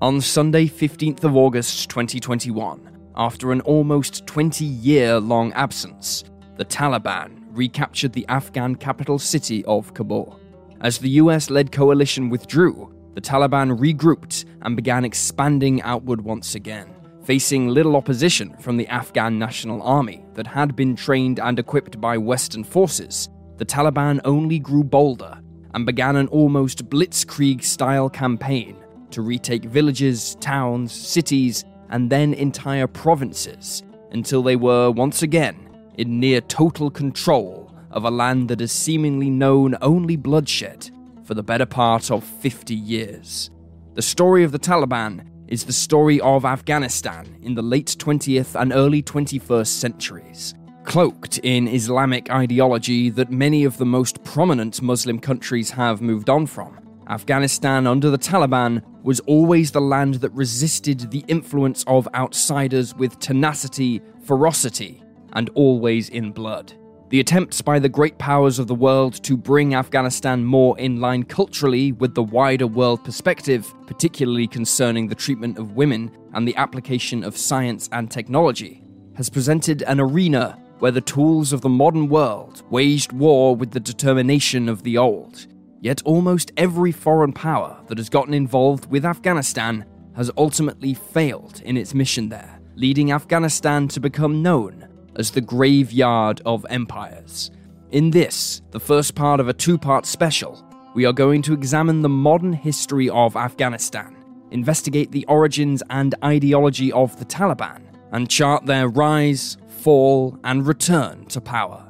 On Sunday, 15th of August 2021, after an almost 20 year long absence, the Taliban recaptured the Afghan capital city of Kabul. As the US led coalition withdrew, the Taliban regrouped and began expanding outward once again, facing little opposition from the Afghan National Army that had been trained and equipped by Western forces. The Taliban only grew bolder and began an almost blitzkrieg style campaign to retake villages, towns, cities, and then entire provinces until they were once again in near total control of a land that has seemingly known only bloodshed for the better part of 50 years. The story of the Taliban is the story of Afghanistan in the late 20th and early 21st centuries, cloaked in Islamic ideology that many of the most prominent Muslim countries have moved on from. Afghanistan under the Taliban was always the land that resisted the influence of outsiders with tenacity, ferocity, and always in blood. The attempts by the great powers of the world to bring Afghanistan more in line culturally with the wider world perspective, particularly concerning the treatment of women and the application of science and technology, has presented an arena where the tools of the modern world waged war with the determination of the old. Yet almost every foreign power that has gotten involved with Afghanistan has ultimately failed in its mission there, leading Afghanistan to become known as the Graveyard of Empires. In this, the first part of a two part special, we are going to examine the modern history of Afghanistan, investigate the origins and ideology of the Taliban, and chart their rise, fall, and return to power.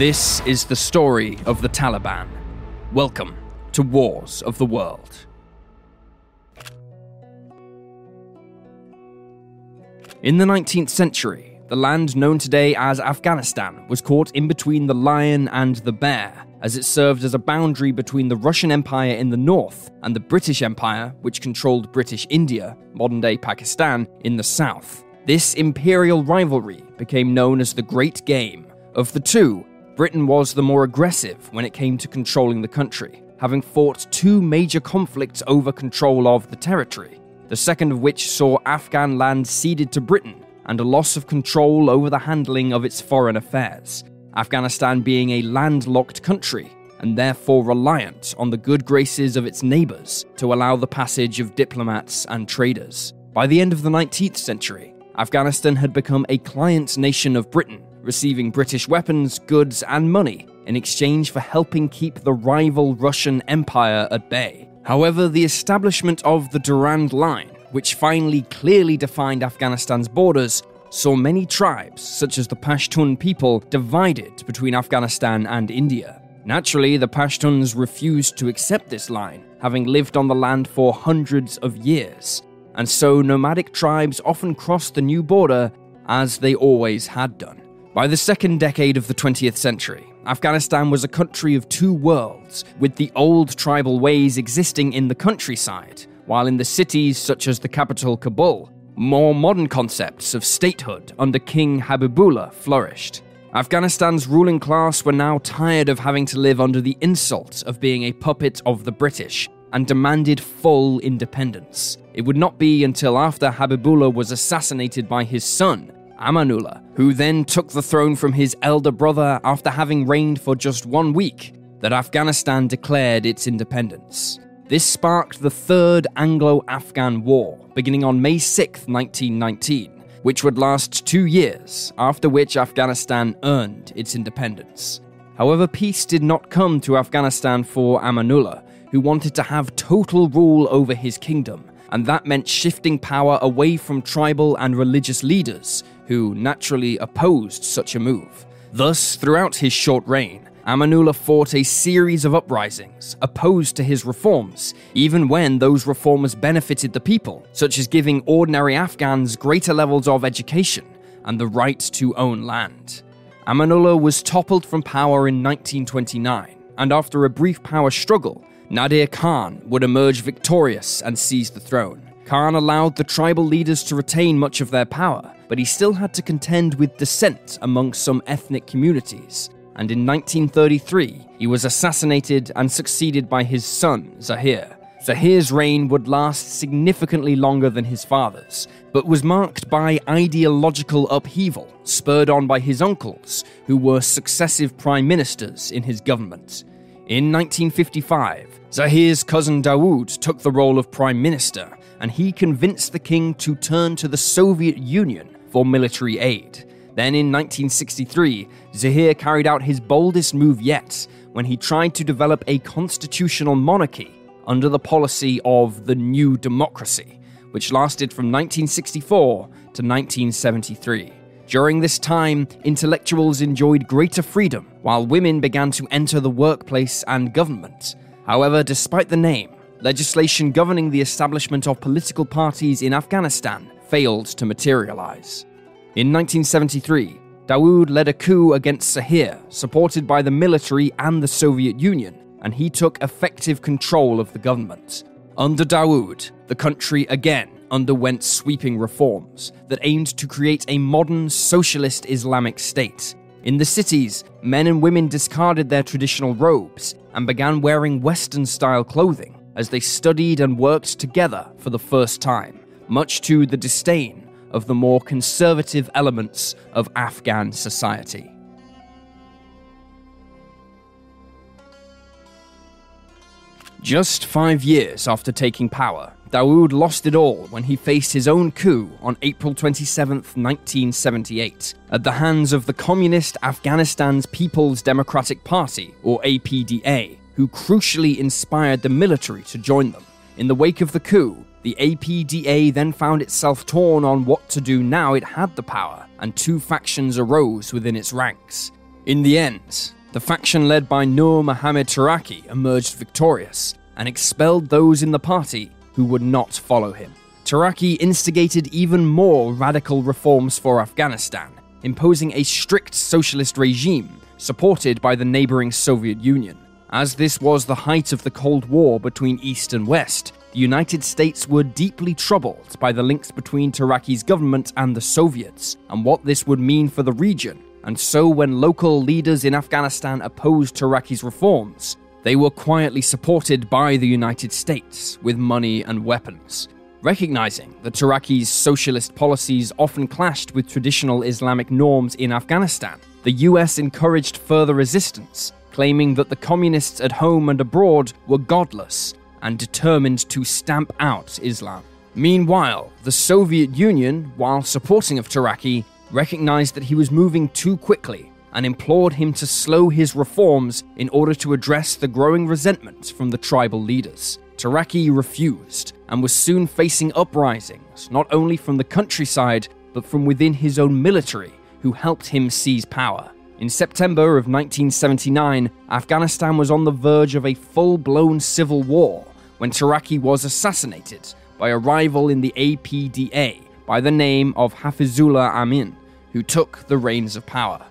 This is the story of the Taliban. Welcome to Wars of the World. In the 19th century, the land known today as Afghanistan was caught in between the lion and the bear, as it served as a boundary between the Russian Empire in the north and the British Empire, which controlled British India, modern day Pakistan, in the south. This imperial rivalry became known as the Great Game. Of the two, Britain was the more aggressive when it came to controlling the country, having fought two major conflicts over control of the territory, the second of which saw Afghan land ceded to Britain and a loss of control over the handling of its foreign affairs, Afghanistan being a landlocked country and therefore reliant on the good graces of its neighbours to allow the passage of diplomats and traders. By the end of the 19th century, Afghanistan had become a client nation of Britain receiving British weapons, goods, and money in exchange for helping keep the rival Russian Empire at bay. However, the establishment of the Durand Line, which finally clearly defined Afghanistan's borders, saw many tribes, such as the Pashtun people, divided between Afghanistan and India. Naturally, the Pashtuns refused to accept this line, having lived on the land for hundreds of years, and so nomadic tribes often crossed the new border as they always had done. By the second decade of the 20th century, Afghanistan was a country of two worlds, with the old tribal ways existing in the countryside, while in the cities such as the capital Kabul, more modern concepts of statehood under King Habibullah flourished. Afghanistan's ruling class were now tired of having to live under the insult of being a puppet of the British and demanded full independence. It would not be until after Habibullah was assassinated by his son Amanullah, who then took the throne from his elder brother after having reigned for just one week, that Afghanistan declared its independence. This sparked the Third Anglo Afghan War, beginning on May 6, 1919, which would last two years, after which Afghanistan earned its independence. However, peace did not come to Afghanistan for Amanullah, who wanted to have total rule over his kingdom, and that meant shifting power away from tribal and religious leaders who naturally opposed such a move. Thus, throughout his short reign, Amanullah fought a series of uprisings opposed to his reforms, even when those reforms benefited the people, such as giving ordinary Afghans greater levels of education and the right to own land. Amanullah was toppled from power in 1929, and after a brief power struggle, Nadir Khan would emerge victorious and seize the throne. Khan allowed the tribal leaders to retain much of their power, but he still had to contend with dissent among some ethnic communities. And in 1933, he was assassinated and succeeded by his son, Zahir. Zahir's reign would last significantly longer than his father's, but was marked by ideological upheaval, spurred on by his uncles, who were successive prime ministers in his government. In 1955, Zahir's cousin Dawood took the role of prime minister, and he convinced the king to turn to the Soviet Union for military aid. Then in 1963, Zahir carried out his boldest move yet when he tried to develop a constitutional monarchy under the policy of the New Democracy, which lasted from 1964 to 1973. During this time, intellectuals enjoyed greater freedom, while women began to enter the workplace and government. However, despite the name, legislation governing the establishment of political parties in Afghanistan failed to materialize. In 1973, Dawood led a coup against Zahir, supported by the military and the Soviet Union, and he took effective control of the government. Under Dawood, the country again underwent sweeping reforms that aimed to create a modern socialist Islamic state. In the cities, men and women discarded their traditional robes and began wearing Western style clothing as they studied and worked together for the first time, much to the disdain of the more conservative elements of Afghan society. Just five years after taking power, Dawood lost it all when he faced his own coup on April 27, 1978, at the hands of the communist Afghanistan's People's Democratic Party, or APDA, who crucially inspired the military to join them. In the wake of the coup, the APDA then found itself torn on what to do now it had the power, and two factions arose within its ranks. In the end, the faction led by Nur Mohammad Taraki emerged victorious and expelled those in the party who would not follow him. Taraki instigated even more radical reforms for Afghanistan, imposing a strict socialist regime supported by the neighboring Soviet Union. As this was the height of the Cold War between East and West, the United States were deeply troubled by the links between Taraki's government and the Soviets, and what this would mean for the region and so, when local leaders in Afghanistan opposed Taraki's reforms, they were quietly supported by the United States with money and weapons. Recognizing that Taraki's socialist policies often clashed with traditional Islamic norms in Afghanistan, the US encouraged further resistance, claiming that the communists at home and abroad were godless and determined to stamp out Islam. Meanwhile, the Soviet Union, while supporting of Taraki, recognized that he was moving too quickly and implored him to slow his reforms in order to address the growing resentment from the tribal leaders. Taraki refused and was soon facing uprisings, not only from the countryside, but from within his own military, who helped him seize power. In September of 1979, Afghanistan was on the verge of a full blown civil war when Taraki was assassinated by a rival in the APDA by the name of Hafizullah Amin who took the reins of power.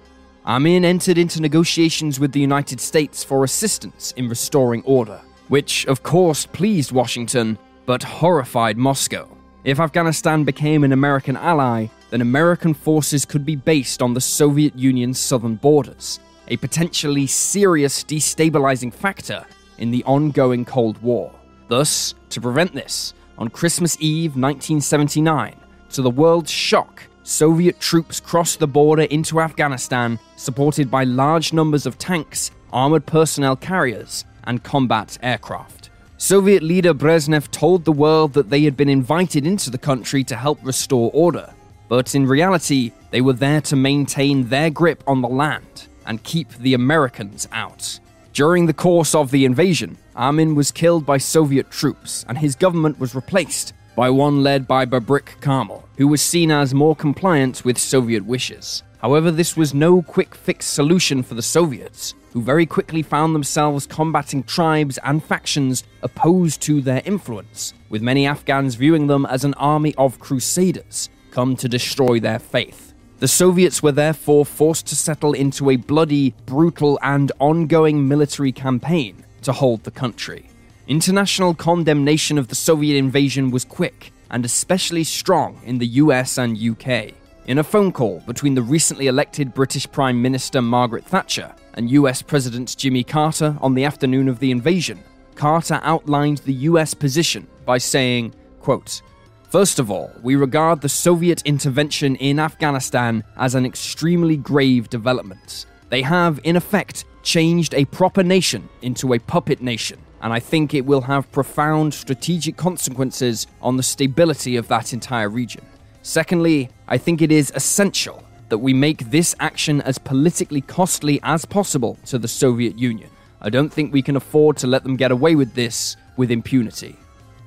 Amin entered into negotiations with the United States for assistance in restoring order, which of course pleased Washington but horrified Moscow. If Afghanistan became an American ally, then American forces could be based on the Soviet Union's southern borders, a potentially serious destabilizing factor in the ongoing Cold War. Thus, to prevent this, on Christmas Eve 1979, to the world's shock, Soviet troops crossed the border into Afghanistan, supported by large numbers of tanks, armored personnel carriers, and combat aircraft. Soviet leader Brezhnev told the world that they had been invited into the country to help restore order, but in reality, they were there to maintain their grip on the land and keep the Americans out. During the course of the invasion, Amin was killed by Soviet troops and his government was replaced by one led by Babrak Karmal, who was seen as more compliant with Soviet wishes. However, this was no quick fix solution for the Soviets, who very quickly found themselves combating tribes and factions opposed to their influence, with many Afghans viewing them as an army of crusaders come to destroy their faith. The Soviets were therefore forced to settle into a bloody, brutal, and ongoing military campaign to hold the country. International condemnation of the Soviet invasion was quick and especially strong in the US and UK. In a phone call between the recently elected British Prime Minister Margaret Thatcher and US President Jimmy Carter on the afternoon of the invasion, Carter outlined the US position by saying, quote, First of all, we regard the Soviet intervention in Afghanistan as an extremely grave development. They have, in effect, changed a proper nation into a puppet nation, and I think it will have profound strategic consequences on the stability of that entire region. Secondly, I think it is essential that we make this action as politically costly as possible to the Soviet Union. I don't think we can afford to let them get away with this with impunity.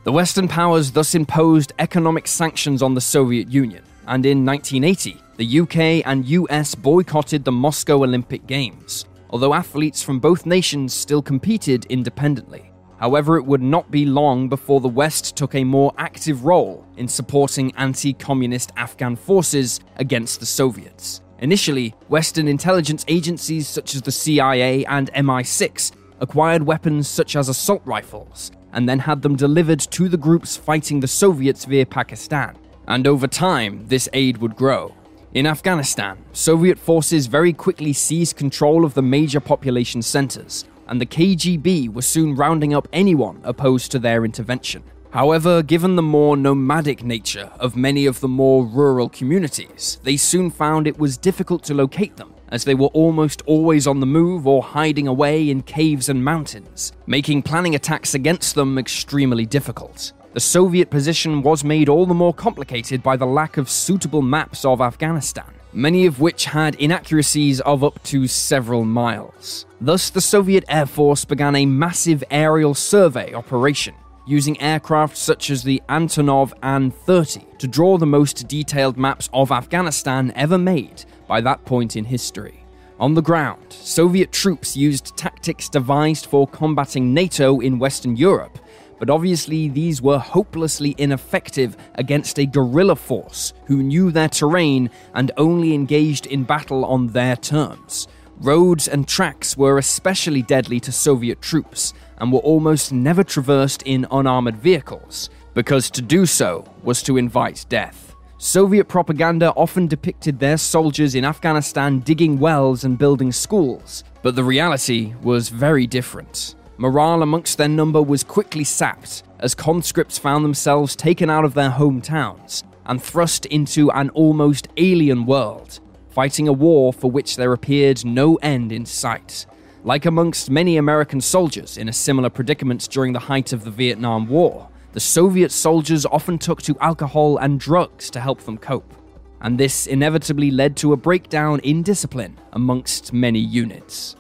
The Western powers thus imposed economic sanctions on the Soviet Union, and in 1980, the UK and US boycotted the Moscow Olympic Games, although athletes from both nations still competed independently. However, it would not be long before the West took a more active role in supporting anti communist Afghan forces against the Soviets. Initially, Western intelligence agencies such as the CIA and MI6 acquired weapons such as assault rifles and then had them delivered to the groups fighting the Soviets via Pakistan. And over time, this aid would grow. In Afghanistan, Soviet forces very quickly seized control of the major population centers, and the KGB was soon rounding up anyone opposed to their intervention. However, given the more nomadic nature of many of the more rural communities, they soon found it was difficult to locate them, as they were almost always on the move or hiding away in caves and mountains, making planning attacks against them extremely difficult. The Soviet position was made all the more complicated by the lack of suitable maps of Afghanistan, many of which had inaccuracies of up to several miles. Thus, the Soviet Air Force began a massive aerial survey operation using aircraft such as the Antonov An 30 to draw the most detailed maps of Afghanistan ever made by that point in history. On the ground, Soviet troops used tactics devised for combating NATO in Western Europe, but obviously these were hopelessly ineffective against a guerrilla force who knew their terrain and only engaged in battle on their terms. Roads and tracks were especially deadly to Soviet troops and were almost never traversed in unarmored vehicles, because to do so was to invite death. Soviet propaganda often depicted their soldiers in Afghanistan digging wells and building schools, but the reality was very different. Morale amongst their number was quickly sapped as conscripts found themselves taken out of their hometowns and thrust into an almost alien world fighting a war for which there appeared no end in sight. Like amongst many American soldiers in a similar predicament during the height of the Vietnam War, the Soviet soldiers often took to alcohol and drugs to help them cope. And this inevitably led to a breakdown in discipline amongst many units.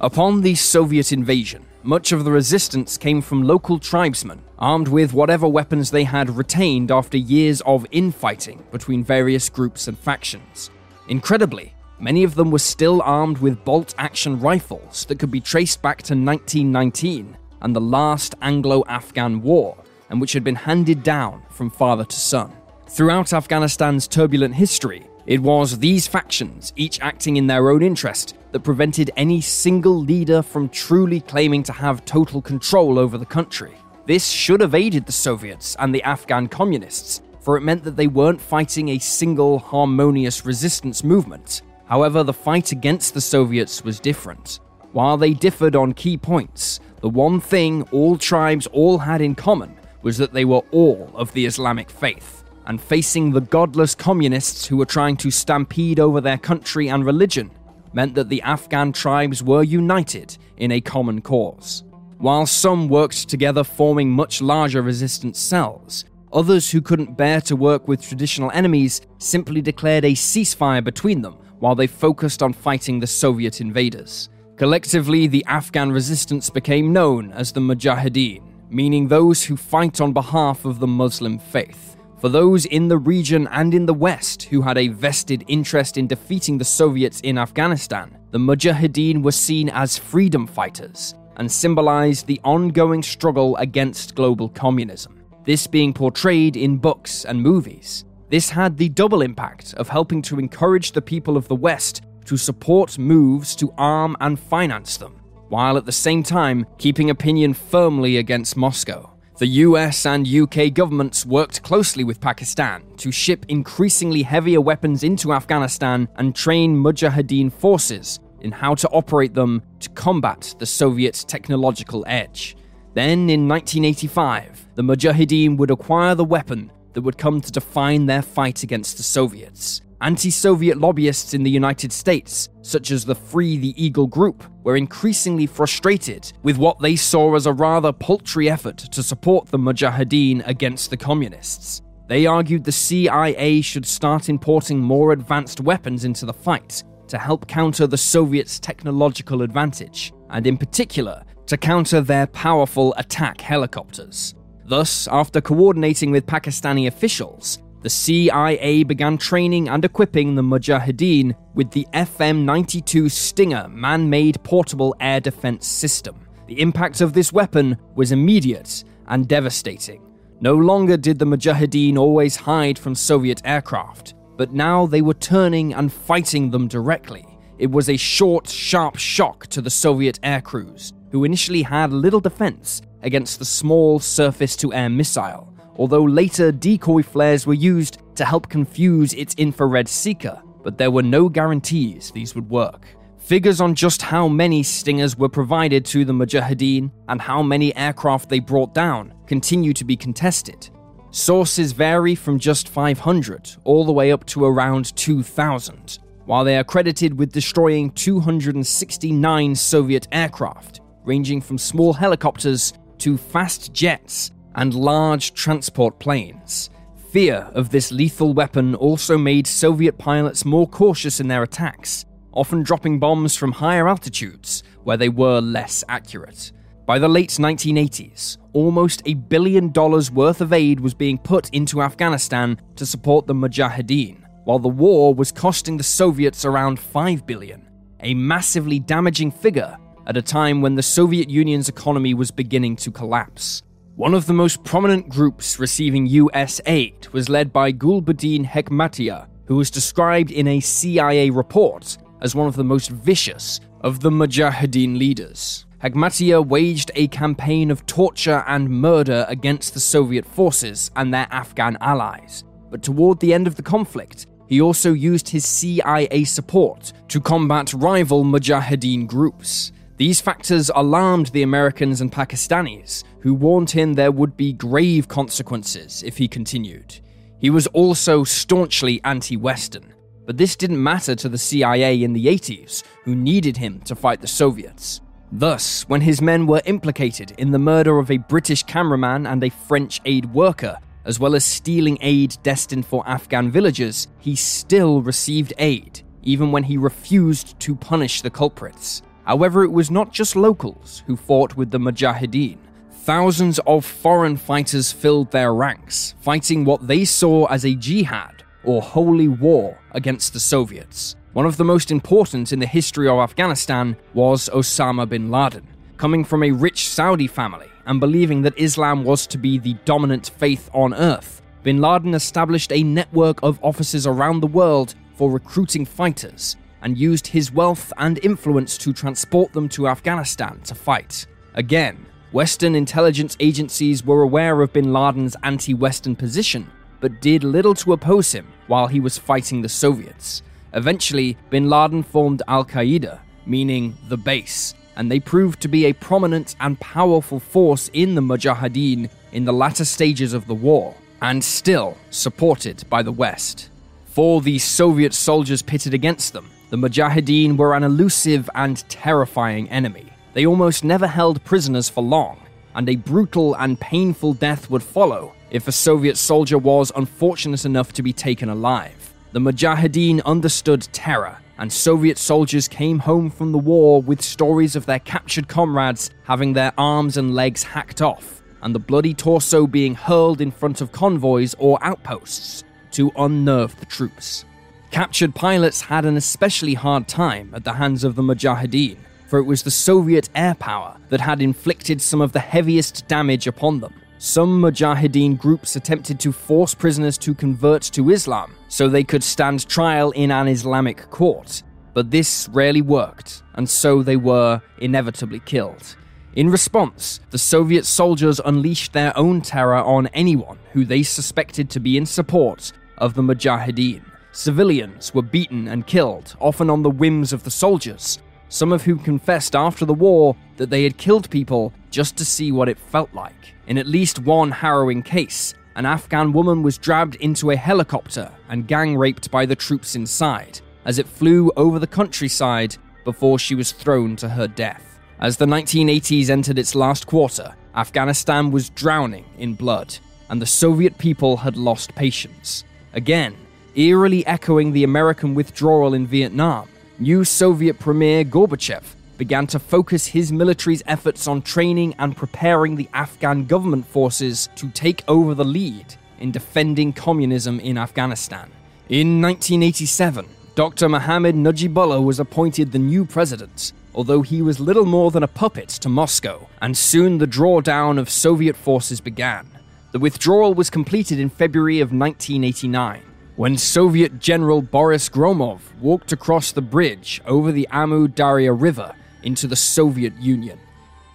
Upon the Soviet invasion, much of the resistance came from local tribesmen, armed with whatever weapons they had retained after years of infighting between various groups and factions. Incredibly, many of them were still armed with bolt action rifles that could be traced back to 1919 and the last Anglo Afghan War, and which had been handed down from father to son. Throughout Afghanistan's turbulent history, it was these factions, each acting in their own interest, that prevented any single leader from truly claiming to have total control over the country. This should have aided the Soviets and the Afghan communists, for it meant that they weren't fighting a single harmonious resistance movement. However, the fight against the Soviets was different. While they differed on key points, the one thing all tribes all had in common was that they were all of the Islamic faith and facing the godless communists who were trying to stampede over their country and religion meant that the Afghan tribes were united in a common cause. While some worked together forming much larger resistance cells, others who couldn't bear to work with traditional enemies simply declared a ceasefire between them while they focused on fighting the Soviet invaders. Collectively, the Afghan resistance became known as the Mujahideen, meaning those who fight on behalf of the Muslim faith. For those in the region and in the West who had a vested interest in defeating the Soviets in Afghanistan, the Mujahideen were seen as freedom fighters and symbolized the ongoing struggle against global communism. This being portrayed in books and movies. This had the double impact of helping to encourage the people of the West to support moves to arm and finance them, while at the same time keeping opinion firmly against Moscow. The US and UK governments worked closely with Pakistan to ship increasingly heavier weapons into Afghanistan and train Mujahideen forces in how to operate them to combat the Soviet technological edge. Then, in 1985, the Mujahideen would acquire the weapon that would come to define their fight against the Soviets. Anti Soviet lobbyists in the United States, such as the Free the Eagle group, were increasingly frustrated with what they saw as a rather paltry effort to support the Mujahideen against the communists. They argued the CIA should start importing more advanced weapons into the fight to help counter the Soviets' technological advantage, and in particular, to counter their powerful attack helicopters. Thus, after coordinating with Pakistani officials, the CIA began training and equipping the Mujahideen with the FM 92 Stinger man made portable air defense system. The impact of this weapon was immediate and devastating. No longer did the Mujahideen always hide from Soviet aircraft but now they were turning and fighting them directly. It was a short, sharp shock to the Soviet air crews, who initially had little defense against the small surface to air missile, although later decoy flares were used to help confuse its infrared seeker, but there were no guarantees these would work. Figures on just how many Stingers were provided to the Mujahideen and how many aircraft they brought down continue to be contested, Sources vary from just 500 all the way up to around 2,000, while they are credited with destroying 269 Soviet aircraft, ranging from small helicopters to fast jets and large transport planes. Fear of this lethal weapon also made Soviet pilots more cautious in their attacks, often dropping bombs from higher altitudes where they were less accurate. By the late 1980s, almost a billion dollars worth of aid was being put into Afghanistan to support the Mujahideen, while the war was costing the Soviets around 5 billion, a massively damaging figure at a time when the Soviet Union's economy was beginning to collapse. One of the most prominent groups receiving US aid was led by Gulbuddin Hekmatyar, who was described in a CIA report as one of the most vicious of the Mujahideen leaders. Hekmatyar waged a campaign of torture and murder against the Soviet forces and their Afghan allies. But toward the end of the conflict, he also used his CIA support to combat rival Mujahideen groups. These factors alarmed the Americans and Pakistanis, who warned him there would be grave consequences if he continued. He was also staunchly anti Western, but this didn't matter to the CIA in the 80s, who needed him to fight the Soviets. Thus, when his men were implicated in the murder of a British cameraman and a French aid worker, as well as stealing aid destined for Afghan villagers, he still received aid, even when he refused to punish the culprits. However, it was not just locals who fought with the Mujahideen. Thousands of foreign fighters filled their ranks, fighting what they saw as a jihad, or holy war, against the Soviets. One of the most important in the history of Afghanistan was Osama bin Laden. Coming from a rich Saudi family and believing that Islam was to be the dominant faith on earth, bin Laden established a network of offices around the world for recruiting fighters and used his wealth and influence to transport them to Afghanistan to fight. Again, Western intelligence agencies were aware of bin Laden's anti Western position, but did little to oppose him while he was fighting the Soviets. Eventually, bin Laden formed Al Qaeda, meaning the base, and they proved to be a prominent and powerful force in the Mujahideen in the latter stages of the war, and still supported by the West. For the Soviet soldiers pitted against them, the Mujahideen were an elusive and terrifying enemy. They almost never held prisoners for long, and a brutal and painful death would follow if a Soviet soldier was unfortunate enough to be taken alive. The Mujahideen understood terror, and Soviet soldiers came home from the war with stories of their captured comrades having their arms and legs hacked off, and the bloody torso being hurled in front of convoys or outposts to unnerve the troops. Captured pilots had an especially hard time at the hands of the Mujahideen, for it was the Soviet air power that had inflicted some of the heaviest damage upon them. Some Mujahideen groups attempted to force prisoners to convert to Islam so they could stand trial in an Islamic court, But this rarely worked, and so they were inevitably killed. In response, the Soviet soldiers unleashed their own terror on anyone who they suspected to be in support of the Mujahideen. Civilians were beaten and killed, often on the whims of the soldiers, some of whom confessed after the war that they had killed people just to see what it felt like. In at least one harrowing case, an Afghan woman was dragged into a helicopter and gang raped by the troops inside as it flew over the countryside before she was thrown to her death. As the 1980s entered its last quarter, Afghanistan was drowning in blood, and the Soviet people had lost patience. Again, eerily echoing the American withdrawal in Vietnam, new Soviet Premier Gorbachev began to focus his military's efforts on training and preparing the Afghan government forces to take over the lead in defending communism in Afghanistan. In 1987, Dr. Mohammad Najibullah was appointed the new president, although he was little more than a puppet to Moscow, and soon the drawdown of Soviet forces began. The withdrawal was completed in February of 1989 when Soviet General Boris Gromov walked across the bridge over the Amu Darya River into the Soviet Union.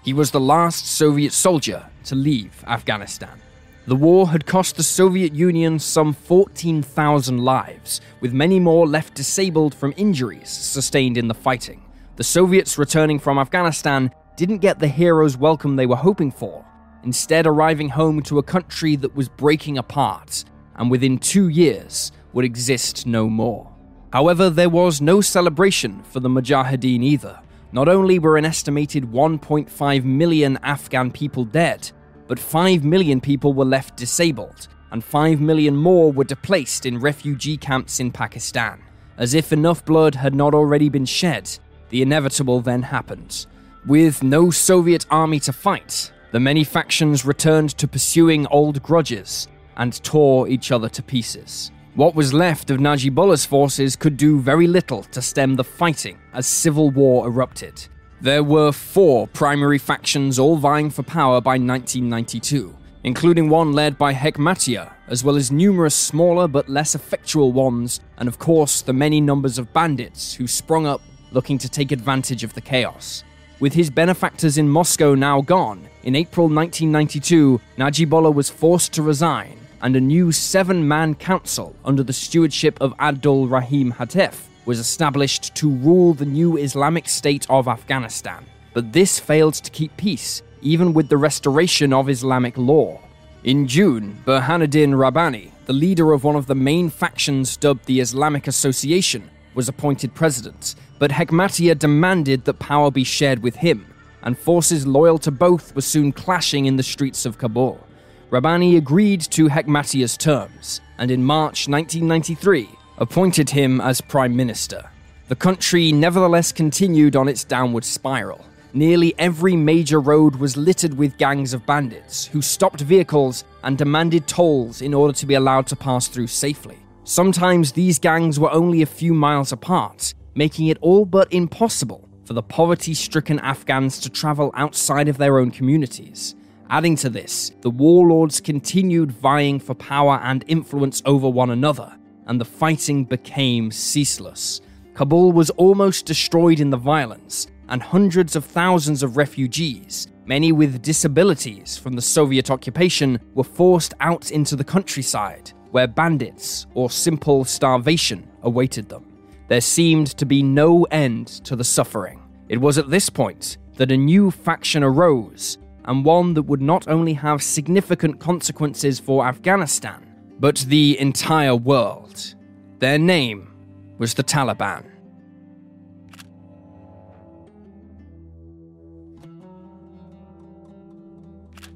He was the last Soviet soldier to leave Afghanistan. The war had cost the Soviet Union some 14,000 lives, with many more left disabled from injuries sustained in the fighting. The Soviets returning from Afghanistan didn't get the hero's welcome they were hoping for, instead, arriving home to a country that was breaking apart and within two years would exist no more. However, there was no celebration for the Mujahideen either. Not only were an estimated 1.5 million Afghan people dead, but 5 million people were left disabled, and 5 million more were displaced in refugee camps in Pakistan. As if enough blood had not already been shed, the inevitable then happened. With no Soviet army to fight, the many factions returned to pursuing old grudges, and tore each other to pieces. What was left of Najibullah's forces could do very little to stem the fighting as civil war erupted. There were four primary factions all vying for power by 1992, including one led by Hekmatyar, as well as numerous smaller but less effectual ones, and of course the many numbers of bandits who sprung up looking to take advantage of the chaos. With his benefactors in Moscow now gone, in April 1992, Najibullah was forced to resign and a new seven man council under the stewardship of Abdul Rahim Hatif was established to rule the new Islamic State of Afghanistan. But this failed to keep peace, even with the restoration of Islamic law. In June, Burhanuddin Rabbani, the leader of one of the main factions dubbed the Islamic Association, was appointed president, but Hekmatyar demanded that power be shared with him, and forces loyal to both were soon clashing in the streets of Kabul. Rabbani agreed to Hekmatyar's terms, and in March 1993 appointed him as Prime Minister. The country nevertheless continued on its downward spiral. Nearly every major road was littered with gangs of bandits who stopped vehicles and demanded tolls in order to be allowed to pass through safely. Sometimes these gangs were only a few miles apart, making it all but impossible for the poverty stricken Afghans to travel outside of their own communities. Adding to this, the warlords continued vying for power and influence over one another, and the fighting became ceaseless. Kabul was almost destroyed in the violence, and hundreds of thousands of refugees, many with disabilities from the Soviet occupation, were forced out into the countryside, where bandits or simple starvation awaited them. There seemed to be no end to the suffering. It was at this point that a new faction arose and one that would not only have significant consequences for Afghanistan, but the entire world. Their name was the Taliban.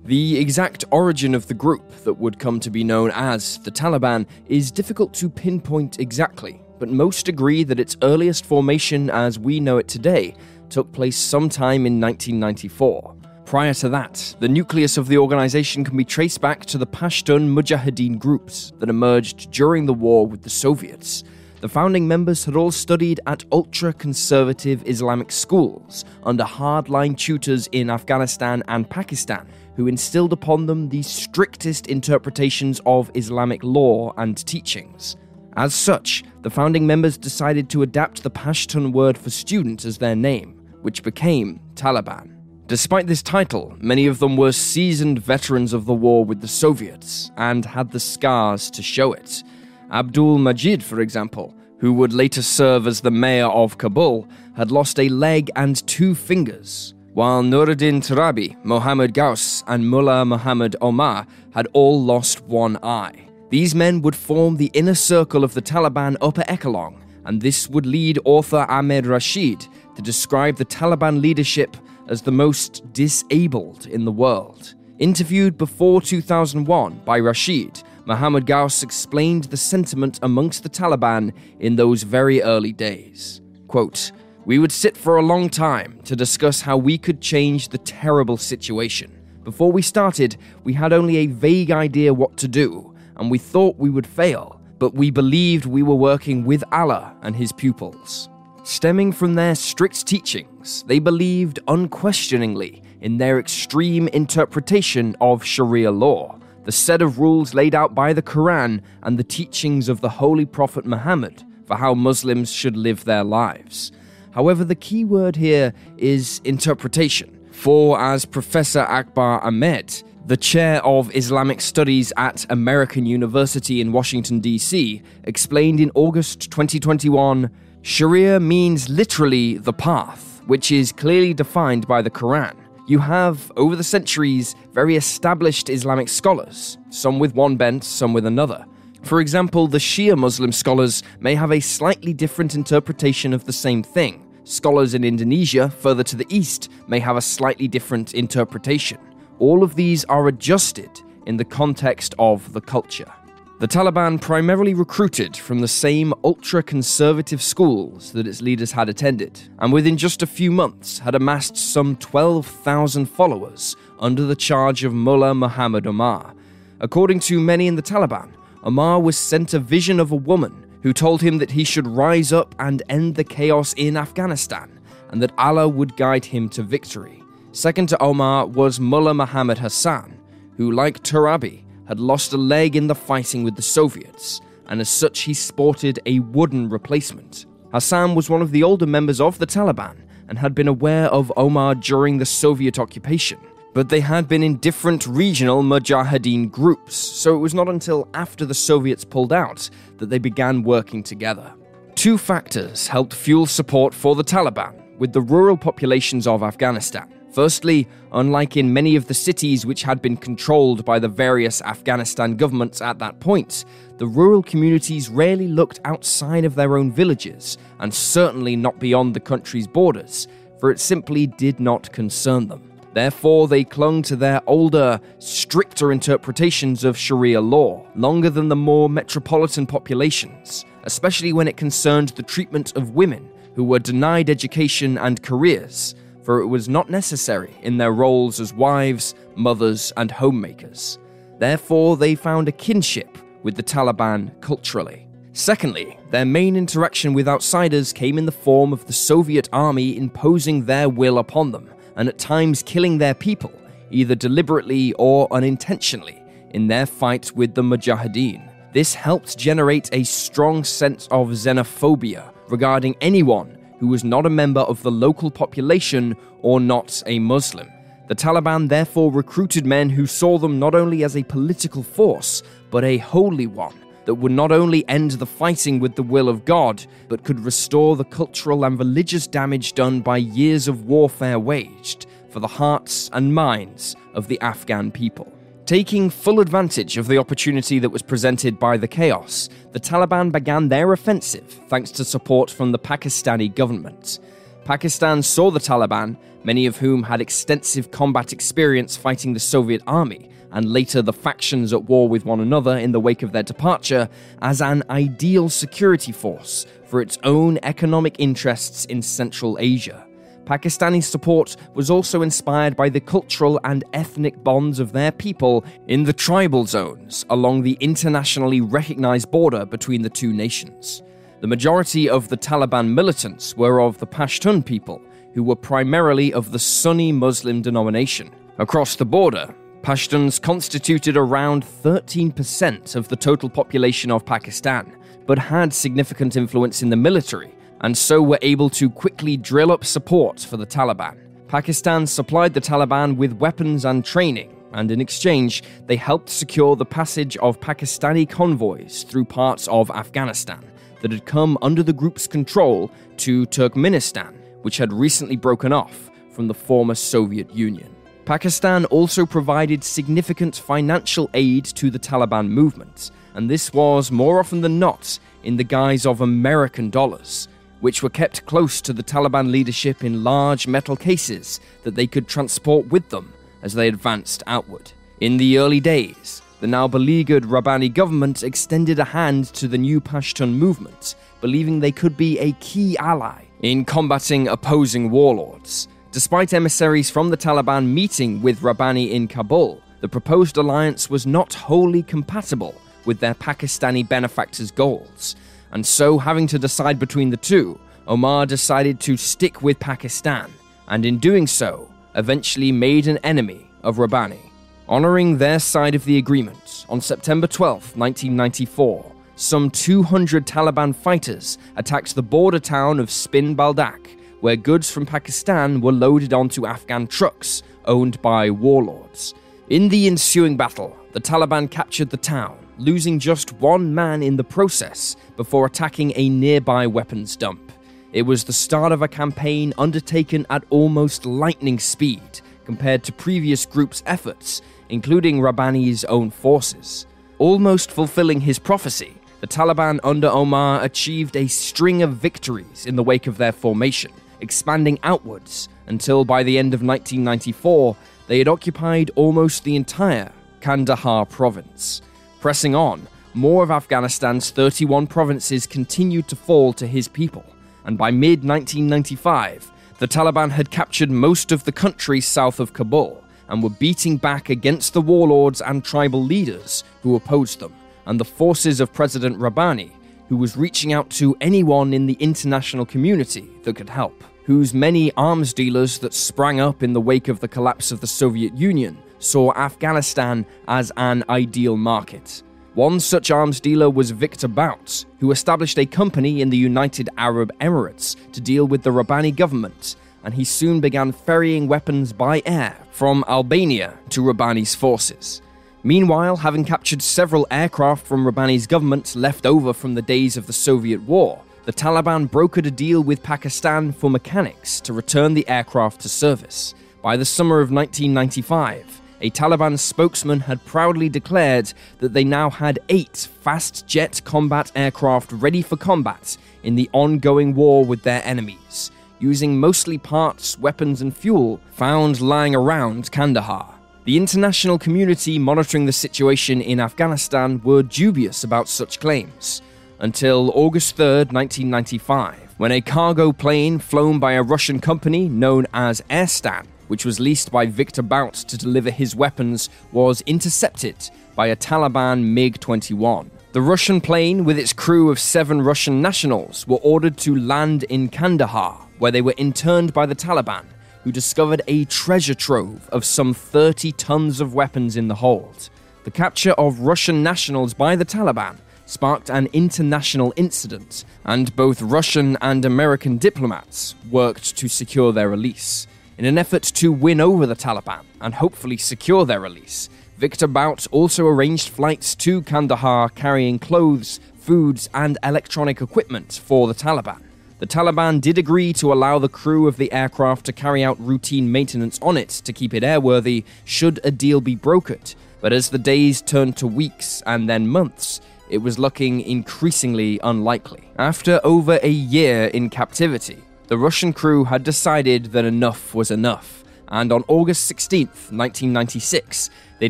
The exact origin of the group that would come to be known as the Taliban is difficult to pinpoint exactly, but most agree that its earliest formation as we know it today took place sometime in 1994. Prior to that, the nucleus of the organization can be traced back to the Pashtun Mujahideen groups that emerged during the war with the Soviets. The founding members had all studied at ultra conservative Islamic schools under hardline tutors in Afghanistan and Pakistan, who instilled upon them the strictest interpretations of Islamic law and teachings. As such, the founding members decided to adapt the Pashtun word for student as their name, which became Taliban. Despite this title, many of them were seasoned veterans of the war with the Soviets and had the scars to show it. Abdul Majid, for example, who would later serve as the mayor of Kabul, had lost a leg and two fingers, while Nuruddin Turabi, Mohammad Ghaus, and Mullah Muhammad Omar had all lost one eye. These men would form the inner circle of the Taliban upper echelon, and this would lead author Ahmed Rashid to describe the Taliban leadership as the most disabled in the world. Interviewed before 2001 by Rashid, Muhammad Ghaus explained the sentiment amongst the Taliban in those very early days. Quote, We would sit for a long time to discuss how we could change the terrible situation. Before we started, we had only a vague idea what to do, and we thought we would fail, but we believed we were working with Allah and His pupils. Stemming from their strict teachings, they believed unquestioningly in their extreme interpretation of Sharia law, the set of rules laid out by the Quran and the teachings of the Holy Prophet Muhammad for how Muslims should live their lives. However, the key word here is interpretation, for as Professor Akbar Ahmed, the chair of Islamic Studies at American University in Washington, D.C., explained in August 2021 Sharia means literally the path, which is clearly defined by the Quran. You have, over the centuries, very established Islamic scholars, some with one bent, some with another. For example, the Shia Muslim scholars may have a slightly different interpretation of the same thing. Scholars in Indonesia, further to the east, may have a slightly different interpretation. All of these are adjusted in the context of the culture. The Taliban primarily recruited from the same ultra conservative schools that its leaders had attended, and within just a few months had amassed some 12,000 followers under the charge of Mullah Muhammad Omar. According to many in the Taliban, Omar was sent a vision of a woman who told him that he should rise up and end the chaos in Afghanistan, and that Allah would guide him to victory. Second to Omar was Mullah Muhammad Hassan, who, like Turabi, had lost a leg in the fighting with the Soviets, and as such he sported a wooden replacement. Hassan was one of the older members of the Taliban and had been aware of Omar during the Soviet occupation, but they had been in different regional Mujahideen groups, so it was not until after the Soviets pulled out that they began working together. Two factors helped fuel support for the Taliban with the rural populations of Afghanistan. Firstly, unlike in many of the cities which had been controlled by the various Afghanistan governments at that point, the rural communities rarely looked outside of their own villages, and certainly not beyond the country's borders, for it simply did not concern them. Therefore, they clung to their older, stricter interpretations of Sharia law, longer than the more metropolitan populations, especially when it concerned the treatment of women who were denied education and careers for it was not necessary in their roles as wives, mothers, and homemakers. Therefore, they found a kinship with the Taliban culturally. Secondly, their main interaction with outsiders came in the form of the Soviet army imposing their will upon them, and at times killing their people, either deliberately or unintentionally, in their fight with the Mujahideen. This helped generate a strong sense of xenophobia regarding anyone who was not a member of the local population or not a Muslim. The Taliban therefore recruited men who saw them not only as a political force, but a holy one that would not only end the fighting with the will of God, but could restore the cultural and religious damage done by years of warfare waged for the hearts and minds of the Afghan people. Taking full advantage of the opportunity that was presented by the chaos, the Taliban began their offensive thanks to support from the Pakistani government. Pakistan saw the Taliban, many of whom had extensive combat experience fighting the Soviet army, and later the factions at war with one another in the wake of their departure, as an ideal security force for its own economic interests in Central Asia. Pakistani support was also inspired by the cultural and ethnic bonds of their people in the tribal zones along the internationally recognized border between the two nations. The majority of the Taliban militants were of the Pashtun people, who were primarily of the Sunni Muslim denomination. Across the border, Pashtuns constituted around 13% of the total population of Pakistan, but had significant influence in the military, and so were able to quickly drill up support for the Taliban. Pakistan supplied the Taliban with weapons and training, and in exchange, they helped secure the passage of Pakistani convoys through parts of Afghanistan that had come under the group's control to Turkmenistan, which had recently broken off from the former Soviet Union. Pakistan also provided significant financial aid to the Taliban movement, and this was more often than not in the guise of American dollars, which were kept close to the Taliban leadership in large metal cases that they could transport with them as they advanced outward. In the early days, the now beleaguered Rabbani government extended a hand to the new Pashtun movement, believing they could be a key ally in combating opposing warlords. Despite emissaries from the Taliban meeting with Rabbani in Kabul, the proposed alliance was not wholly compatible with their Pakistani benefactors' goals, and so having to decide between the two, Omar decided to stick with Pakistan, and in doing so, eventually made an enemy of Rabbani. Honoring their side of the agreement, on September 12, 1994, some 200 Taliban fighters attacked the border town of Spin Boldak, where goods from Pakistan were loaded onto Afghan trucks owned by warlords. In the ensuing battle, the Taliban captured the town, losing just one man in the process before attacking a nearby weapons dump. It was the start of a campaign undertaken at almost lightning speed compared to previous groups' efforts including Rabbani's own forces. Almost fulfilling his prophecy, the Taliban under Omar achieved a string of victories in the wake of their formation, expanding outwards until by the end of 1994 they had occupied almost the entire Kandahar province. Pressing on, more of Afghanistan's 31 provinces continued to fall to his people, and by mid 1995, the Taliban had captured most of the country south of Kabul and were beating back against the warlords and tribal leaders who opposed them, and the forces of President Rabbani, who was reaching out to anyone in the international community that could help, whose many arms dealers that sprang up in the wake of the collapse of the Soviet Union saw Afghanistan as an ideal market. One such arms dealer was Victor Bout, who established a company in the United Arab Emirates to deal with the Rabbani government and he soon began ferrying weapons by air from Albania to Rabbani's forces. Meanwhile, having captured several aircraft from Rabbani's government left over from the days of the Soviet war, the Taliban brokered a deal with Pakistan for mechanics to return the aircraft to service. By the summer of 1995, a Taliban spokesman had proudly declared that they now had eight fast jet combat aircraft ready for combat in the ongoing war with their enemies, using mostly parts, weapons, and fuel found lying around Kandahar. The international community monitoring the situation in Afghanistan were dubious about such claims until August 3, 1995, when a cargo plane flown by a Russian company known as Airstan, which was leased by Victor Bout to deliver his weapons, was intercepted by a Taliban MiG 21. The Russian plane, with its crew of seven Russian nationals, were ordered to land in Kandahar, where they were interned by the Taliban, who discovered a treasure trove of some 30 tons of weapons in the hold. The capture of Russian nationals by the Taliban sparked an international incident, and both Russian and American diplomats worked to secure their release. In an effort to win over the Taliban and hopefully secure their release, Victor Bout also arranged flights to Kandahar carrying clothes, foods, and electronic equipment for the Taliban. The Taliban did agree to allow the crew of the aircraft to carry out routine maintenance on it to keep it airworthy should a deal be brokered, but as the days turned to weeks and then months, it was looking increasingly unlikely. After over a year in captivity, the Russian crew had decided that enough was enough, and on August 16, 1996, they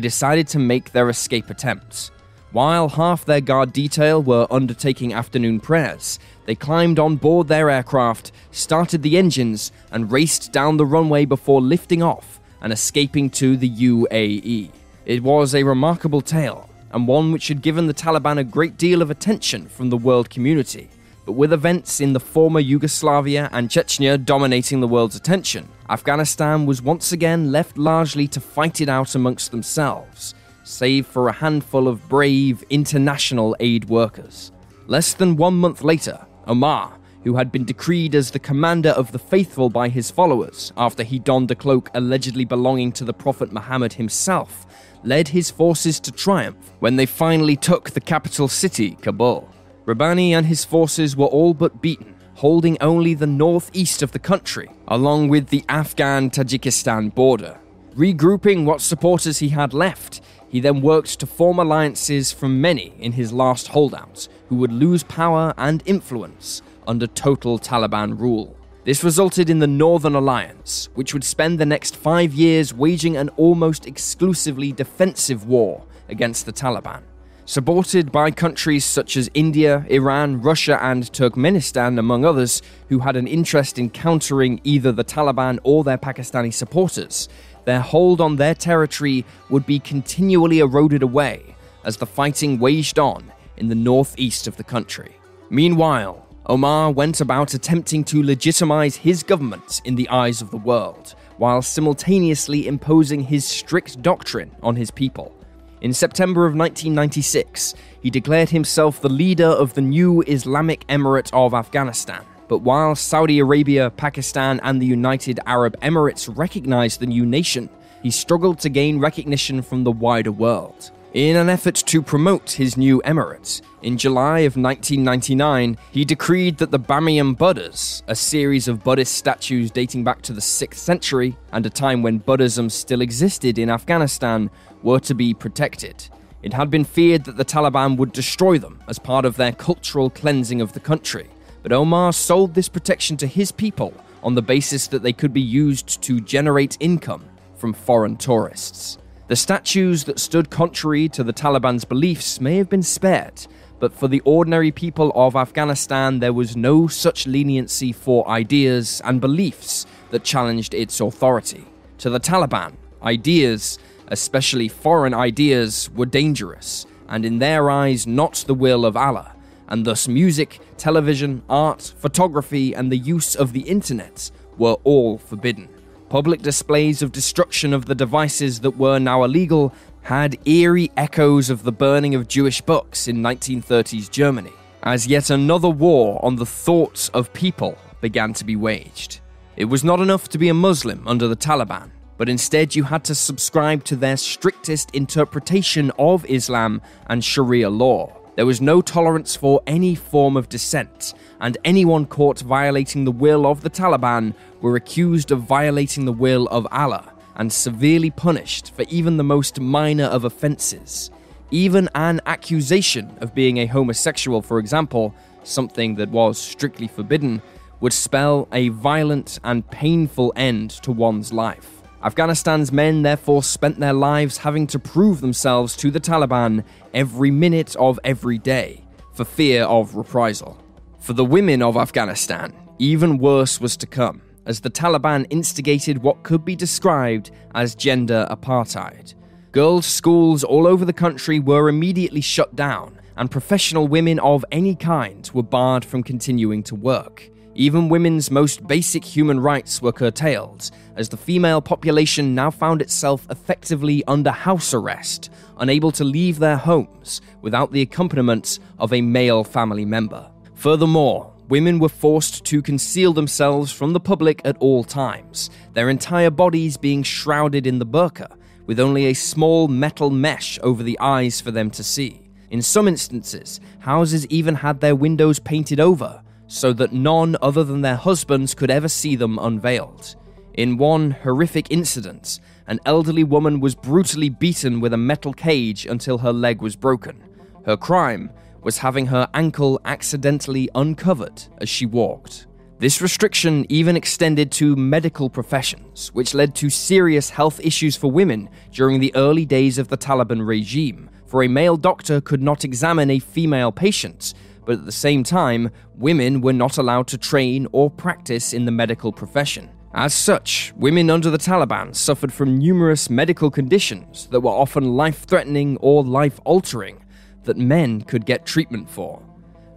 decided to make their escape attempts. While half their guard detail were undertaking afternoon prayers, they climbed on board their aircraft, started the engines, and raced down the runway before lifting off and escaping to the UAE. It was a remarkable tale, and one which had given the Taliban a great deal of attention from the world community. But with events in the former Yugoslavia and Chechnya dominating the world's attention, Afghanistan was once again left largely to fight it out amongst themselves, save for a handful of brave international aid workers. Less than one month later, Omar, who had been decreed as the commander of the faithful by his followers after he donned a cloak allegedly belonging to the Prophet Muhammad himself, led his forces to triumph when they finally took the capital city, Kabul. Rabbani and his forces were all but beaten, holding only the northeast of the country, along with the Afghan Tajikistan border. Regrouping what supporters he had left, he then worked to form alliances from many in his last holdouts who would lose power and influence under total Taliban rule. This resulted in the Northern Alliance, which would spend the next five years waging an almost exclusively defensive war against the Taliban supported by countries such as India, Iran, Russia, and Turkmenistan, among others, who had an interest in countering either the Taliban or their Pakistani supporters. Their hold on their territory would be continually eroded away as the fighting waged on in the northeast of the country. Meanwhile, Omar went about attempting to legitimize his government in the eyes of the world, while simultaneously imposing his strict doctrine on his people. In September of 1996, he declared himself the leader of the new Islamic Emirate of Afghanistan. But while Saudi Arabia, Pakistan, and the United Arab Emirates recognized the new nation, he struggled to gain recognition from the wider world. In an effort to promote his new emirate, in July of 1999, he decreed that the Bamiyan Buddhas, a series of Buddhist statues dating back to the 6th century and a time when Buddhism still existed in Afghanistan, were to be protected. It had been feared that the Taliban would destroy them as part of their cultural cleansing of the country, but Omar sold this protection to his people on the basis that they could be used to generate income from foreign tourists. The statues that stood contrary to the Taliban's beliefs may have been spared, but for the ordinary people of Afghanistan, there was no such leniency for ideas and beliefs that challenged its authority. To the Taliban, ideas, especially foreign ideas, were dangerous, and in their eyes, not the will of Allah, and thus music, television, art, photography, and the use of the internet were all forbidden. Public displays of destruction of the devices that were now illegal had eerie echoes of the burning of Jewish books in 1930s Germany, as yet another war on the thoughts of people began to be waged. It was not enough to be a Muslim under the Taliban, but instead you had to subscribe to their strictest interpretation of Islam and Sharia law. There was no tolerance for any form of dissent, and anyone caught violating the will of the Taliban were accused of violating the will of Allah and severely punished for even the most minor of offenses. Even an accusation of being a homosexual, for example, something that was strictly forbidden, would spell a violent and painful end to one's life. Afghanistan's men therefore spent their lives having to prove themselves to the Taliban every minute of every day, for fear of reprisal. For the women of Afghanistan, even worse was to come, as the Taliban instigated what could be described as gender apartheid. Girls' schools all over the country were immediately shut down, and professional women of any kind were barred from continuing to work. Even women's most basic human rights were curtailed, as the female population now found itself effectively under house arrest, unable to leave their homes without the accompaniment of a male family member. Furthermore, women were forced to conceal themselves from the public at all times, their entire bodies being shrouded in the burqa, with only a small metal mesh over the eyes for them to see. In some instances, houses even had their windows painted over so that none other than their husbands could ever see them unveiled. In one horrific incident, an elderly woman was brutally beaten with a metal cage until her leg was broken. Her crime was having her ankle accidentally uncovered as she walked. This restriction even extended to medical professions, which led to serious health issues for women during the early days of the Taliban regime, for a male doctor could not examine a female patient but at the same time, women were not allowed to train or practice in the medical profession. As such, women under the Taliban suffered from numerous medical conditions that were often life threatening or life altering that men could get treatment for.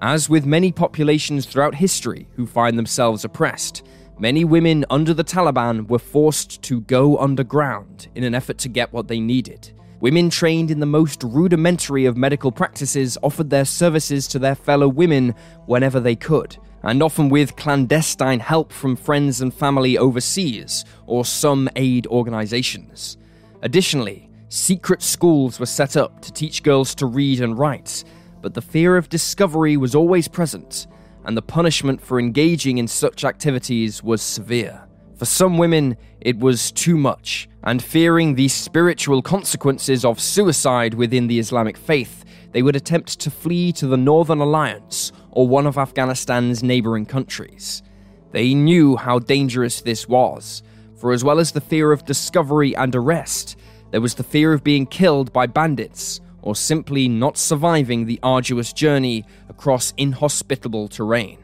As with many populations throughout history who find themselves oppressed, many women under the Taliban were forced to go underground in an effort to get what they needed. Women trained in the most rudimentary of medical practices offered their services to their fellow women whenever they could, and often with clandestine help from friends and family overseas or some aid organizations. Additionally, secret schools were set up to teach girls to read and write, but the fear of discovery was always present, and the punishment for engaging in such activities was severe. For some women, it was too much, and fearing the spiritual consequences of suicide within the Islamic faith, they would attempt to flee to the Northern Alliance or one of Afghanistan's neighboring countries. They knew how dangerous this was, for as well as the fear of discovery and arrest, there was the fear of being killed by bandits or simply not surviving the arduous journey across inhospitable terrain.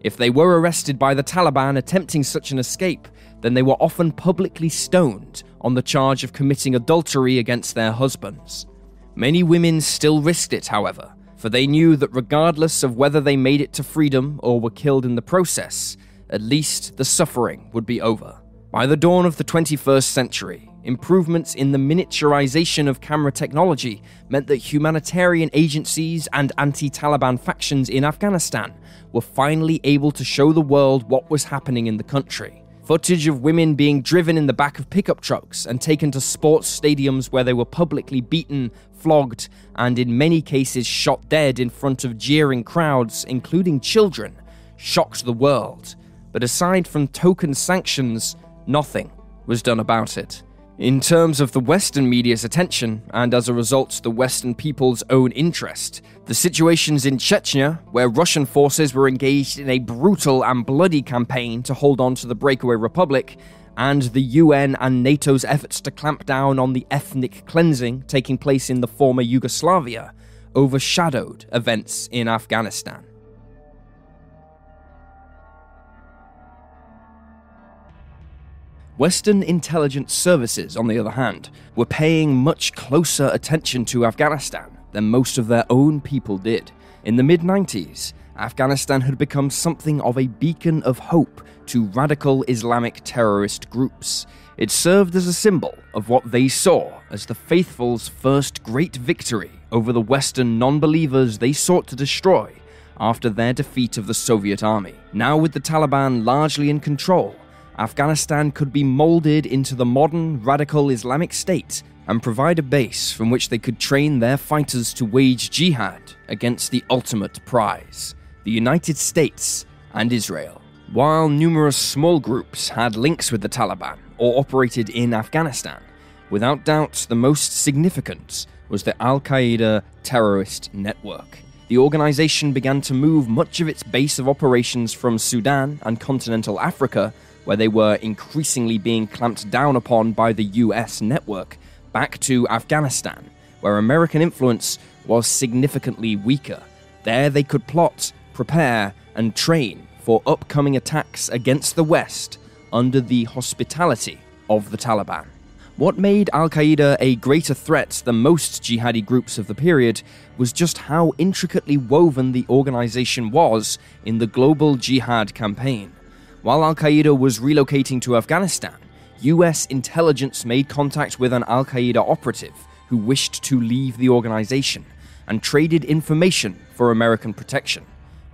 If they were arrested by the Taliban attempting such an escape, then they were often publicly stoned on the charge of committing adultery against their husbands. Many women still risked it, however, for they knew that regardless of whether they made it to freedom or were killed in the process, at least the suffering would be over. By the dawn of the 21st century, improvements in the miniaturization of camera technology meant that humanitarian agencies and anti Taliban factions in Afghanistan were finally able to show the world what was happening in the country. Footage of women being driven in the back of pickup trucks and taken to sports stadiums where they were publicly beaten, flogged, and in many cases shot dead in front of jeering crowds, including children, shocked the world. But aside from token sanctions, nothing was done about it. In terms of the Western media's attention, and as a result, the Western people's own interest, the situations in Chechnya, where Russian forces were engaged in a brutal and bloody campaign to hold on to the breakaway republic, and the UN and NATO's efforts to clamp down on the ethnic cleansing taking place in the former Yugoslavia, overshadowed events in Afghanistan. Western intelligence services, on the other hand, were paying much closer attention to Afghanistan than most of their own people did. In the mid 90s, Afghanistan had become something of a beacon of hope to radical Islamic terrorist groups. It served as a symbol of what they saw as the faithful's first great victory over the Western non believers they sought to destroy after their defeat of the Soviet army. Now, with the Taliban largely in control, Afghanistan could be molded into the modern radical Islamic State and provide a base from which they could train their fighters to wage jihad against the ultimate prize the United States and Israel. While numerous small groups had links with the Taliban or operated in Afghanistan, without doubt the most significant was the Al Qaeda terrorist network. The organization began to move much of its base of operations from Sudan and continental Africa where they were increasingly being clamped down upon by the US network, back to Afghanistan, where American influence was significantly weaker. There they could plot, prepare, and train for upcoming attacks against the West under the hospitality of the Taliban. What made Al Qaeda a greater threat than most jihadi groups of the period was just how intricately woven the organization was in the global jihad campaign. While Al Qaeda was relocating to Afghanistan, US intelligence made contact with an Al Qaeda operative who wished to leave the organization and traded information for American protection.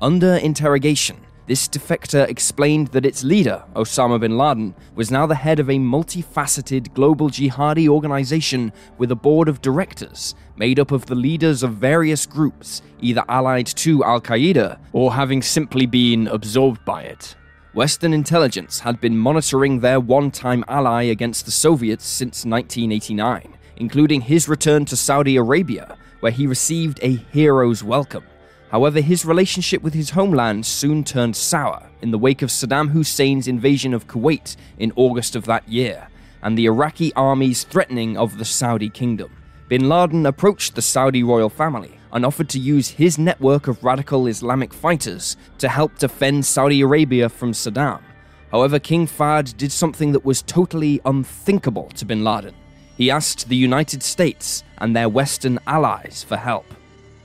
Under interrogation, this defector explained that its leader, Osama bin Laden, was now the head of a multifaceted global jihadi organization with a board of directors made up of the leaders of various groups, either allied to Al Qaeda or having simply been absorbed by it. Western intelligence had been monitoring their one time ally against the Soviets since 1989, including his return to Saudi Arabia, where he received a hero's welcome. However, his relationship with his homeland soon turned sour in the wake of Saddam Hussein's invasion of Kuwait in August of that year, and the Iraqi army's threatening of the Saudi kingdom. Bin Laden approached the Saudi royal family and offered to use his network of radical Islamic fighters to help defend Saudi Arabia from Saddam. However, King Fahd did something that was totally unthinkable to bin Laden. He asked the United States and their Western allies for help.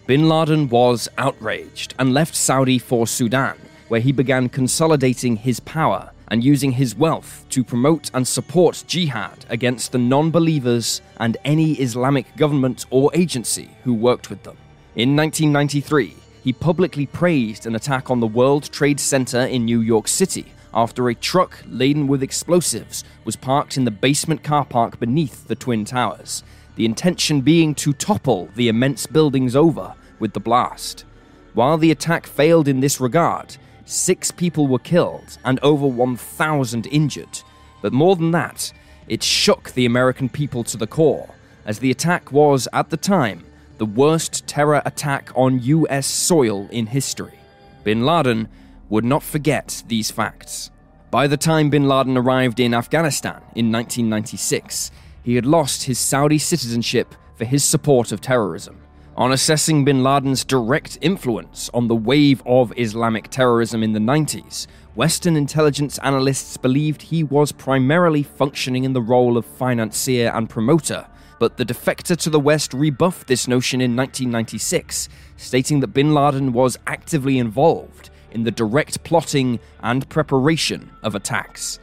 Bin Laden was outraged and left Saudi for Sudan, where he began consolidating his power and using his wealth to promote and support jihad against the non believers and any Islamic government or agency who worked with them. In 1993, he publicly praised an attack on the World Trade Center in New York City after a truck laden with explosives was parked in the basement car park beneath the Twin Towers, the intention being to topple the immense buildings over with the blast. While the attack failed in this regard, six people were killed and over 1,000 injured. But more than that, it shook the American people to the core, as the attack was, at the time, the worst terror attack on US soil in history. Bin Laden would not forget these facts. By the time bin Laden arrived in Afghanistan in 1996, he had lost his Saudi citizenship for his support of terrorism. On assessing bin Laden's direct influence on the wave of Islamic terrorism in the 90s, Western intelligence analysts believed he was primarily functioning in the role of financier and promoter, but the defector to the West rebuffed this notion in 1996, stating that bin Laden was actively involved in the direct plotting and preparation of attacks.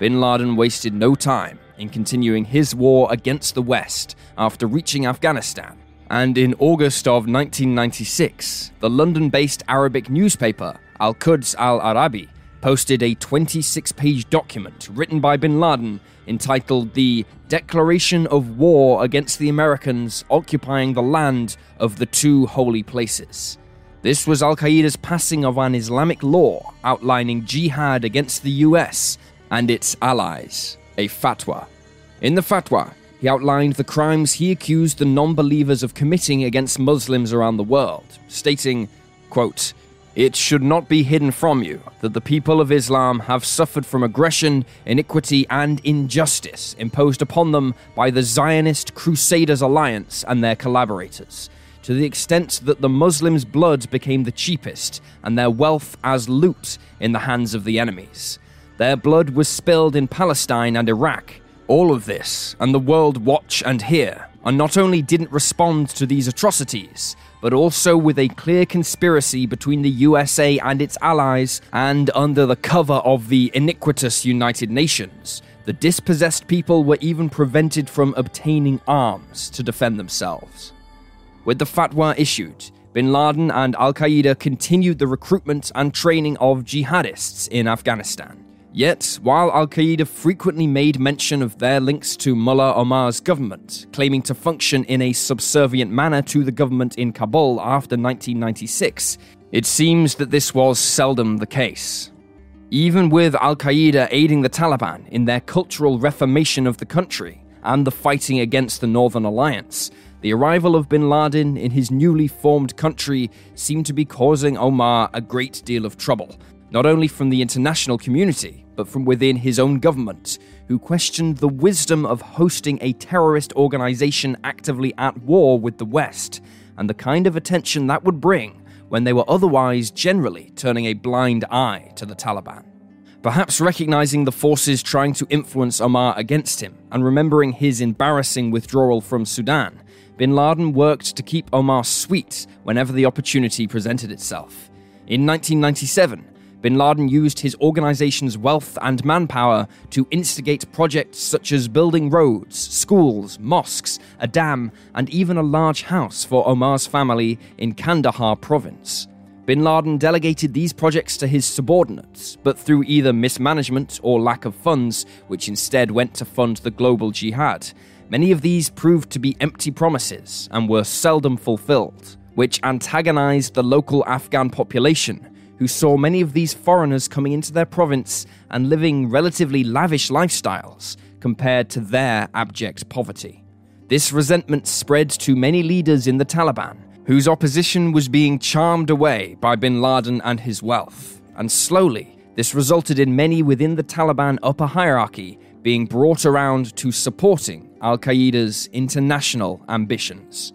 Bin Laden wasted no time in continuing his war against the West after reaching Afghanistan. And in August of 1996, the London based Arabic newspaper Al Quds Al Arabi posted a 26 page document written by bin Laden entitled The Declaration of War Against the Americans Occupying the Land of the Two Holy Places. This was Al Qaeda's passing of an Islamic law outlining jihad against the US and its allies, a fatwa. In the fatwa, he outlined the crimes he accused the non believers of committing against Muslims around the world, stating, quote, it should not be hidden from you that the people of Islam have suffered from aggression, iniquity, and injustice imposed upon them by the Zionist Crusaders Alliance and their collaborators to the extent that the Muslims' blood became the cheapest and their wealth as loot in the hands of the enemies. Their blood was spilled in Palestine and Iraq. All of this, and the world watch and hear, and not only didn't respond to these atrocities, but also with a clear conspiracy between the USA and its allies, and under the cover of the iniquitous United Nations. The dispossessed people were even prevented from obtaining arms to defend themselves. With the fatwa issued, bin Laden and Al Qaeda continued the recruitment and training of jihadists in Afghanistan. Yet, while Al Qaeda frequently made mention of their links to Mullah Omar's government, claiming to function in a subservient manner to the government in Kabul after 1996, it seems that this was seldom the case. Even with Al Qaeda aiding the Taliban in their cultural reformation of the country and the fighting against the Northern Alliance, the arrival of bin Laden in his newly formed country seemed to be causing Omar a great deal of trouble, not only from the international community, but from within his own government, who questioned the wisdom of hosting a terrorist organization actively at war with the West, and the kind of attention that would bring when they were otherwise generally turning a blind eye to the Taliban. Perhaps recognizing the forces trying to influence Omar against him, and remembering his embarrassing withdrawal from Sudan, bin Laden worked to keep Omar sweet whenever the opportunity presented itself. In 1997, bin Laden used his organization's wealth and manpower to instigate projects such as building roads, schools, mosques, a dam, and even a large house for Omar's family in Kandahar province. Bin Laden delegated these projects to his subordinates, but through either mismanagement or lack of funds, which instead went to fund the global jihad, Many of these proved to be empty promises and were seldom fulfilled, which antagonized the local Afghan population, who saw many of these foreigners coming into their province and living relatively lavish lifestyles compared to their abject poverty. This resentment spread to many leaders in the Taliban, whose opposition was being charmed away by bin Laden and his wealth, and slowly, this resulted in many within the Taliban upper hierarchy being brought around to supporting Al Qaeda's international ambitions.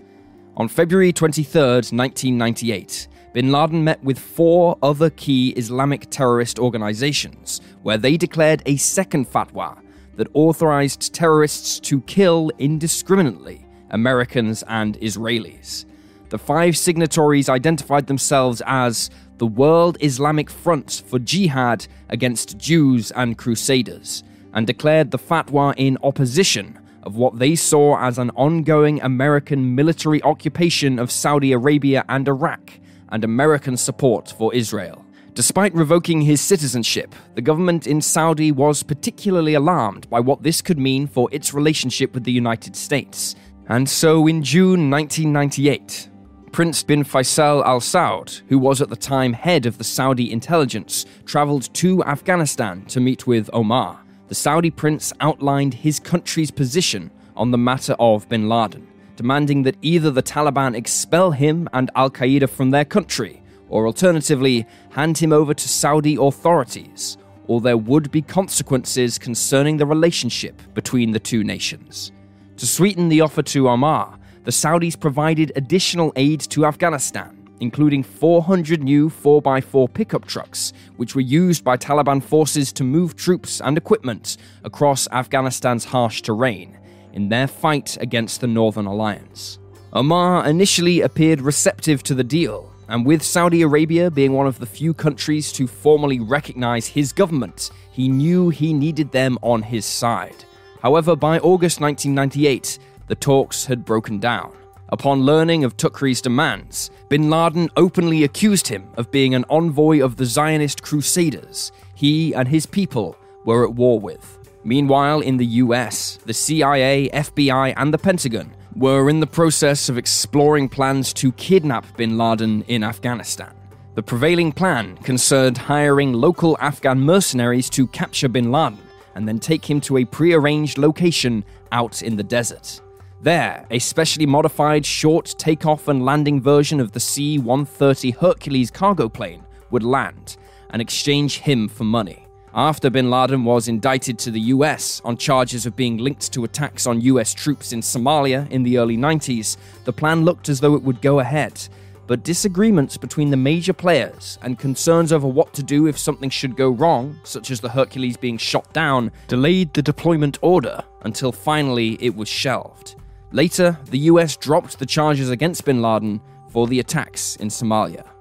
On February 23, 1998, bin Laden met with four other key Islamic terrorist organizations, where they declared a second fatwa that authorized terrorists to kill indiscriminately Americans and Israelis. The five signatories identified themselves as the World Islamic Front for Jihad against Jews and Crusaders, and declared the fatwa in opposition of what they saw as an ongoing American military occupation of Saudi Arabia and Iraq and American support for Israel. Despite revoking his citizenship, the government in Saudi was particularly alarmed by what this could mean for its relationship with the United States. And so in June 1998, Prince bin Faisal al Saud, who was at the time head of the Saudi intelligence, travelled to Afghanistan to meet with Omar. The Saudi prince outlined his country's position on the matter of bin Laden, demanding that either the Taliban expel him and Al Qaeda from their country, or alternatively, hand him over to Saudi authorities, or there would be consequences concerning the relationship between the two nations. To sweeten the offer to Omar, the Saudis provided additional aid to Afghanistan, including 400 new 4x4 pickup trucks, which were used by Taliban forces to move troops and equipment across Afghanistan's harsh terrain in their fight against the Northern Alliance. Omar initially appeared receptive to the deal, and with Saudi Arabia being one of the few countries to formally recognize his government, he knew he needed them on his side. However, by August 1998, the talks had broken down. Upon learning of Turki's demands, bin Laden openly accused him of being an envoy of the Zionist crusaders he and his people were at war with. Meanwhile, in the US, the CIA, FBI, and the Pentagon were in the process of exploring plans to kidnap bin Laden in Afghanistan. The prevailing plan concerned hiring local Afghan mercenaries to capture bin Laden and then take him to a prearranged location out in the desert. There, a specially modified short takeoff and landing version of the C 130 Hercules cargo plane would land and exchange him for money. After bin Laden was indicted to the US on charges of being linked to attacks on US troops in Somalia in the early 90s, the plan looked as though it would go ahead. But disagreements between the major players and concerns over what to do if something should go wrong, such as the Hercules being shot down, delayed the deployment order until finally it was shelved. Later, the US dropped the charges against bin Laden for the attacks in Somalia.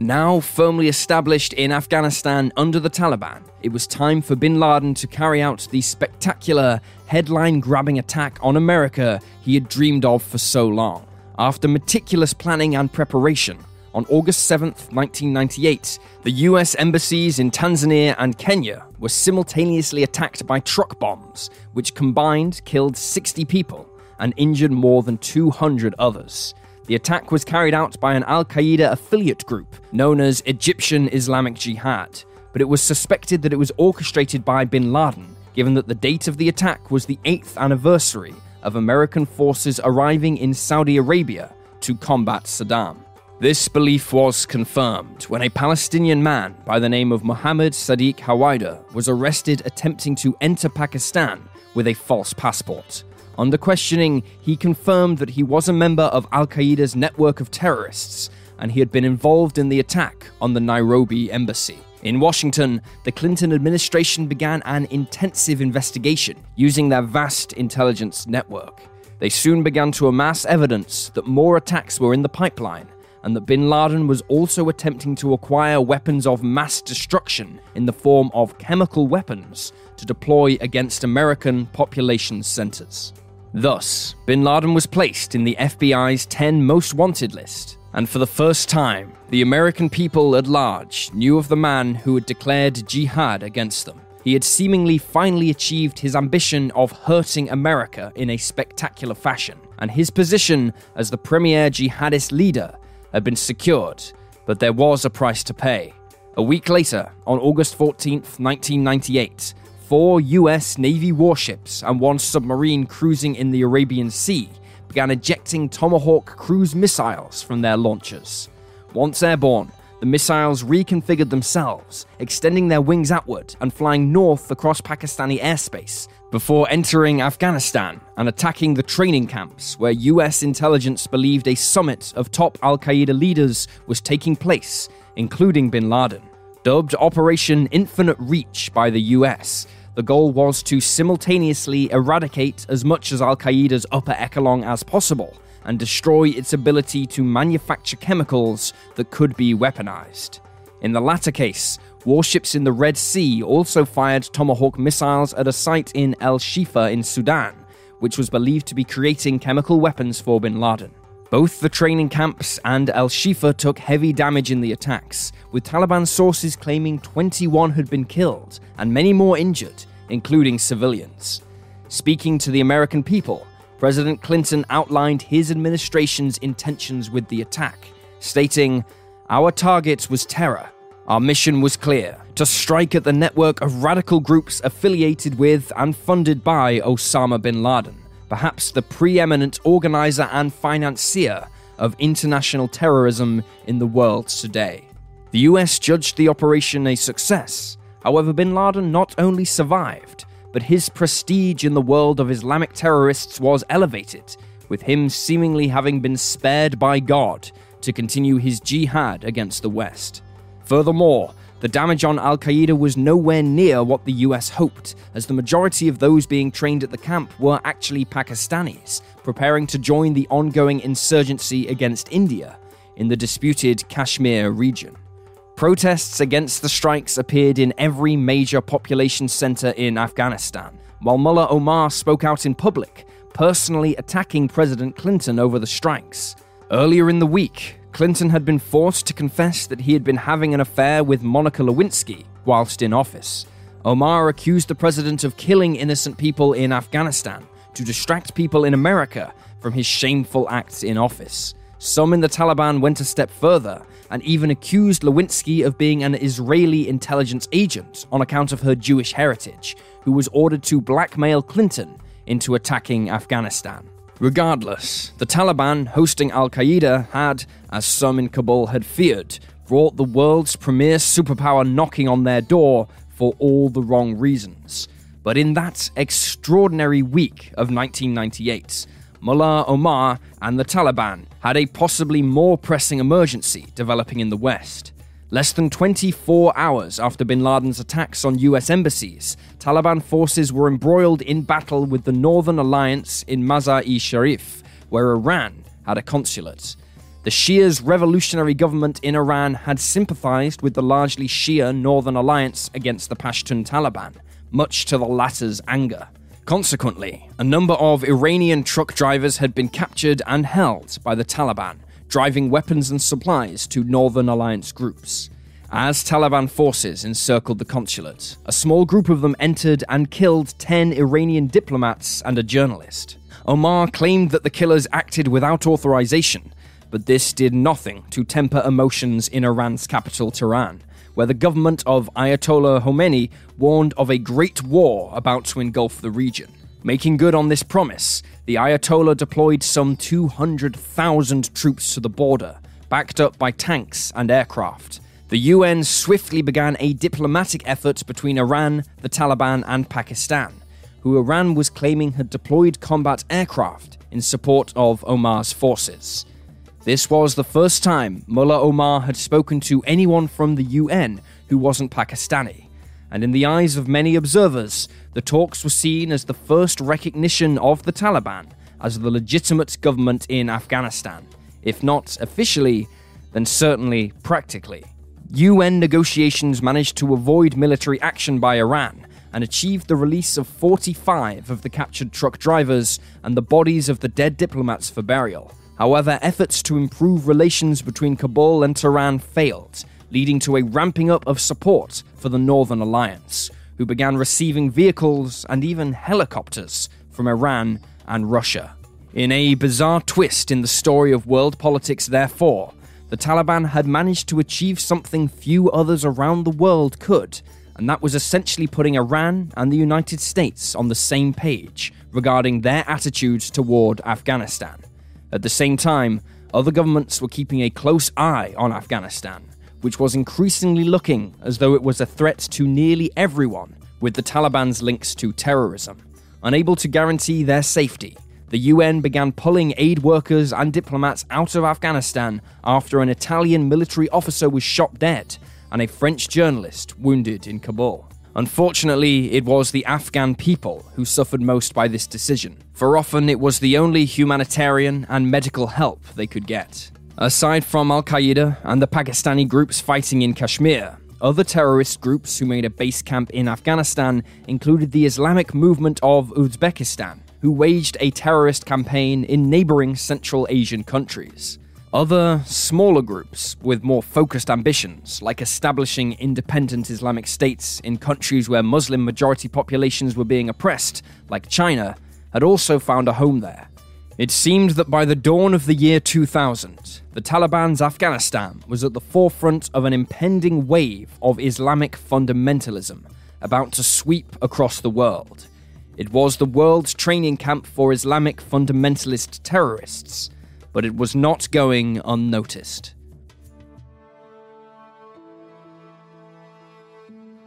Now firmly established in Afghanistan under the Taliban, it was time for bin Laden to carry out the spectacular, headline grabbing attack on America he had dreamed of for so long. After meticulous planning and preparation, on August 7, 1998, the US embassies in Tanzania and Kenya were simultaneously attacked by truck bombs, which combined killed 60 people and injured more than 200 others. The attack was carried out by an Al Qaeda affiliate group known as Egyptian Islamic Jihad, but it was suspected that it was orchestrated by bin Laden, given that the date of the attack was the 8th anniversary of American forces arriving in Saudi Arabia to combat Saddam. This belief was confirmed when a Palestinian man by the name of Mohammed Sadiq Hawaida was arrested attempting to enter Pakistan with a false passport. Under questioning, he confirmed that he was a member of Al Qaeda's network of terrorists and he had been involved in the attack on the Nairobi embassy. In Washington, the Clinton administration began an intensive investigation using their vast intelligence network. They soon began to amass evidence that more attacks were in the pipeline and that bin Laden was also attempting to acquire weapons of mass destruction in the form of chemical weapons to deploy against American population centers. Thus, bin Laden was placed in the FBI's 10 most wanted list, and for the first time, the American people at large knew of the man who had declared jihad against them. He had seemingly finally achieved his ambition of hurting America in a spectacular fashion, and his position as the premier jihadist leader had been secured, but there was a price to pay. A week later, on August 14, 1998, four US Navy warships and one submarine cruising in the Arabian Sea began ejecting Tomahawk cruise missiles from their launchers. Once airborne, the missiles reconfigured themselves, extending their wings outward and flying north across Pakistani airspace before entering Afghanistan and attacking the training camps where US intelligence believed a summit of top Al Qaeda leaders was taking place, including bin Laden. Dubbed Operation Infinite Reach by the US, the goal was to simultaneously eradicate as much as Al Qaeda's upper echelon as possible and destroy its ability to manufacture chemicals that could be weaponized. In the latter case, warships in the Red Sea also fired Tomahawk missiles at a site in El Shifa in Sudan, which was believed to be creating chemical weapons for bin Laden. Both the training camps and Al Shifa took heavy damage in the attacks, with Taliban sources claiming 21 had been killed and many more injured, including civilians. Speaking to the American people, President Clinton outlined his administration's intentions with the attack, stating, Our target was terror. Our mission was clear to strike at the network of radical groups affiliated with and funded by Osama bin Laden perhaps the preeminent organizer and financier of international terrorism in the world today. The US judged the operation a success. However, bin Laden not only survived, but his prestige in the world of Islamic terrorists was elevated, with him seemingly having been spared by God to continue his jihad against the West. Furthermore, the damage on Al Qaeda was nowhere near what the US hoped, as the majority of those being trained at the camp were actually Pakistanis, preparing to join the ongoing insurgency against India in the disputed Kashmir region. Protests against the strikes appeared in every major population center in Afghanistan, while Mullah Omar spoke out in public, personally attacking President Clinton over the strikes. Earlier in the week, Clinton had been forced to confess that he had been having an affair with Monica Lewinsky whilst in office. Omar accused the president of killing innocent people in Afghanistan to distract people in America from his shameful acts in office. Some in the Taliban went a step further and even accused Lewinsky of being an Israeli intelligence agent on account of her Jewish heritage, who was ordered to blackmail Clinton into attacking Afghanistan. Regardless, the Taliban hosting Al Qaeda had, as some in Kabul had feared, brought the world's premier superpower knocking on their door for all the wrong reasons. But in that extraordinary week of 1998, Mullah Omar and the Taliban had a possibly more pressing emergency developing in the West. Less than 24 hours after bin Laden's attacks on US embassies, Taliban forces were embroiled in battle with the Northern Alliance in Mazar i Sharif, where Iran had a consulate. The Shia's revolutionary government in Iran had sympathized with the largely Shia Northern Alliance against the Pashtun Taliban, much to the latter's anger. Consequently, a number of Iranian truck drivers had been captured and held by the Taliban, driving weapons and supplies to Northern Alliance groups. As Taliban forces encircled the consulate, a small group of them entered and killed 10 Iranian diplomats and a journalist. Omar claimed that the killers acted without authorization, but this did nothing to temper emotions in Iran's capital, Tehran, where the government of Ayatollah Khomeini warned of a great war about to engulf the region. Making good on this promise, the Ayatollah deployed some 200,000 troops to the border, backed up by tanks and aircraft. The UN swiftly began a diplomatic effort between Iran, the Taliban, and Pakistan, who Iran was claiming had deployed combat aircraft in support of Omar's forces. This was the first time Mullah Omar had spoken to anyone from the UN who wasn't Pakistani, and in the eyes of many observers, the talks were seen as the first recognition of the Taliban as the legitimate government in Afghanistan, if not officially, then certainly practically. UN negotiations managed to avoid military action by Iran and achieved the release of 45 of the captured truck drivers and the bodies of the dead diplomats for burial. However, efforts to improve relations between Kabul and Tehran failed, leading to a ramping up of support for the Northern Alliance, who began receiving vehicles and even helicopters from Iran and Russia. In a bizarre twist in the story of world politics, therefore, the Taliban had managed to achieve something few others around the world could, and that was essentially putting Iran and the United States on the same page regarding their attitudes toward Afghanistan. At the same time, other governments were keeping a close eye on Afghanistan, which was increasingly looking as though it was a threat to nearly everyone with the Taliban's links to terrorism. Unable to guarantee their safety, the UN began pulling aid workers and diplomats out of Afghanistan after an Italian military officer was shot dead and a French journalist wounded in Kabul. Unfortunately, it was the Afghan people who suffered most by this decision, for often it was the only humanitarian and medical help they could get. Aside from Al Qaeda and the Pakistani groups fighting in Kashmir, other terrorist groups who made a base camp in Afghanistan included the Islamic movement of Uzbekistan, who waged a terrorist campaign in neighboring Central Asian countries. Other, smaller groups with more focused ambitions, like establishing independent Islamic states in countries where Muslim majority populations were being oppressed, like China, had also found a home there. It seemed that by the dawn of the year 2000, the Taliban's Afghanistan was at the forefront of an impending wave of Islamic fundamentalism about to sweep across the world. It was the world's training camp for Islamic fundamentalist terrorists, but it was not going unnoticed.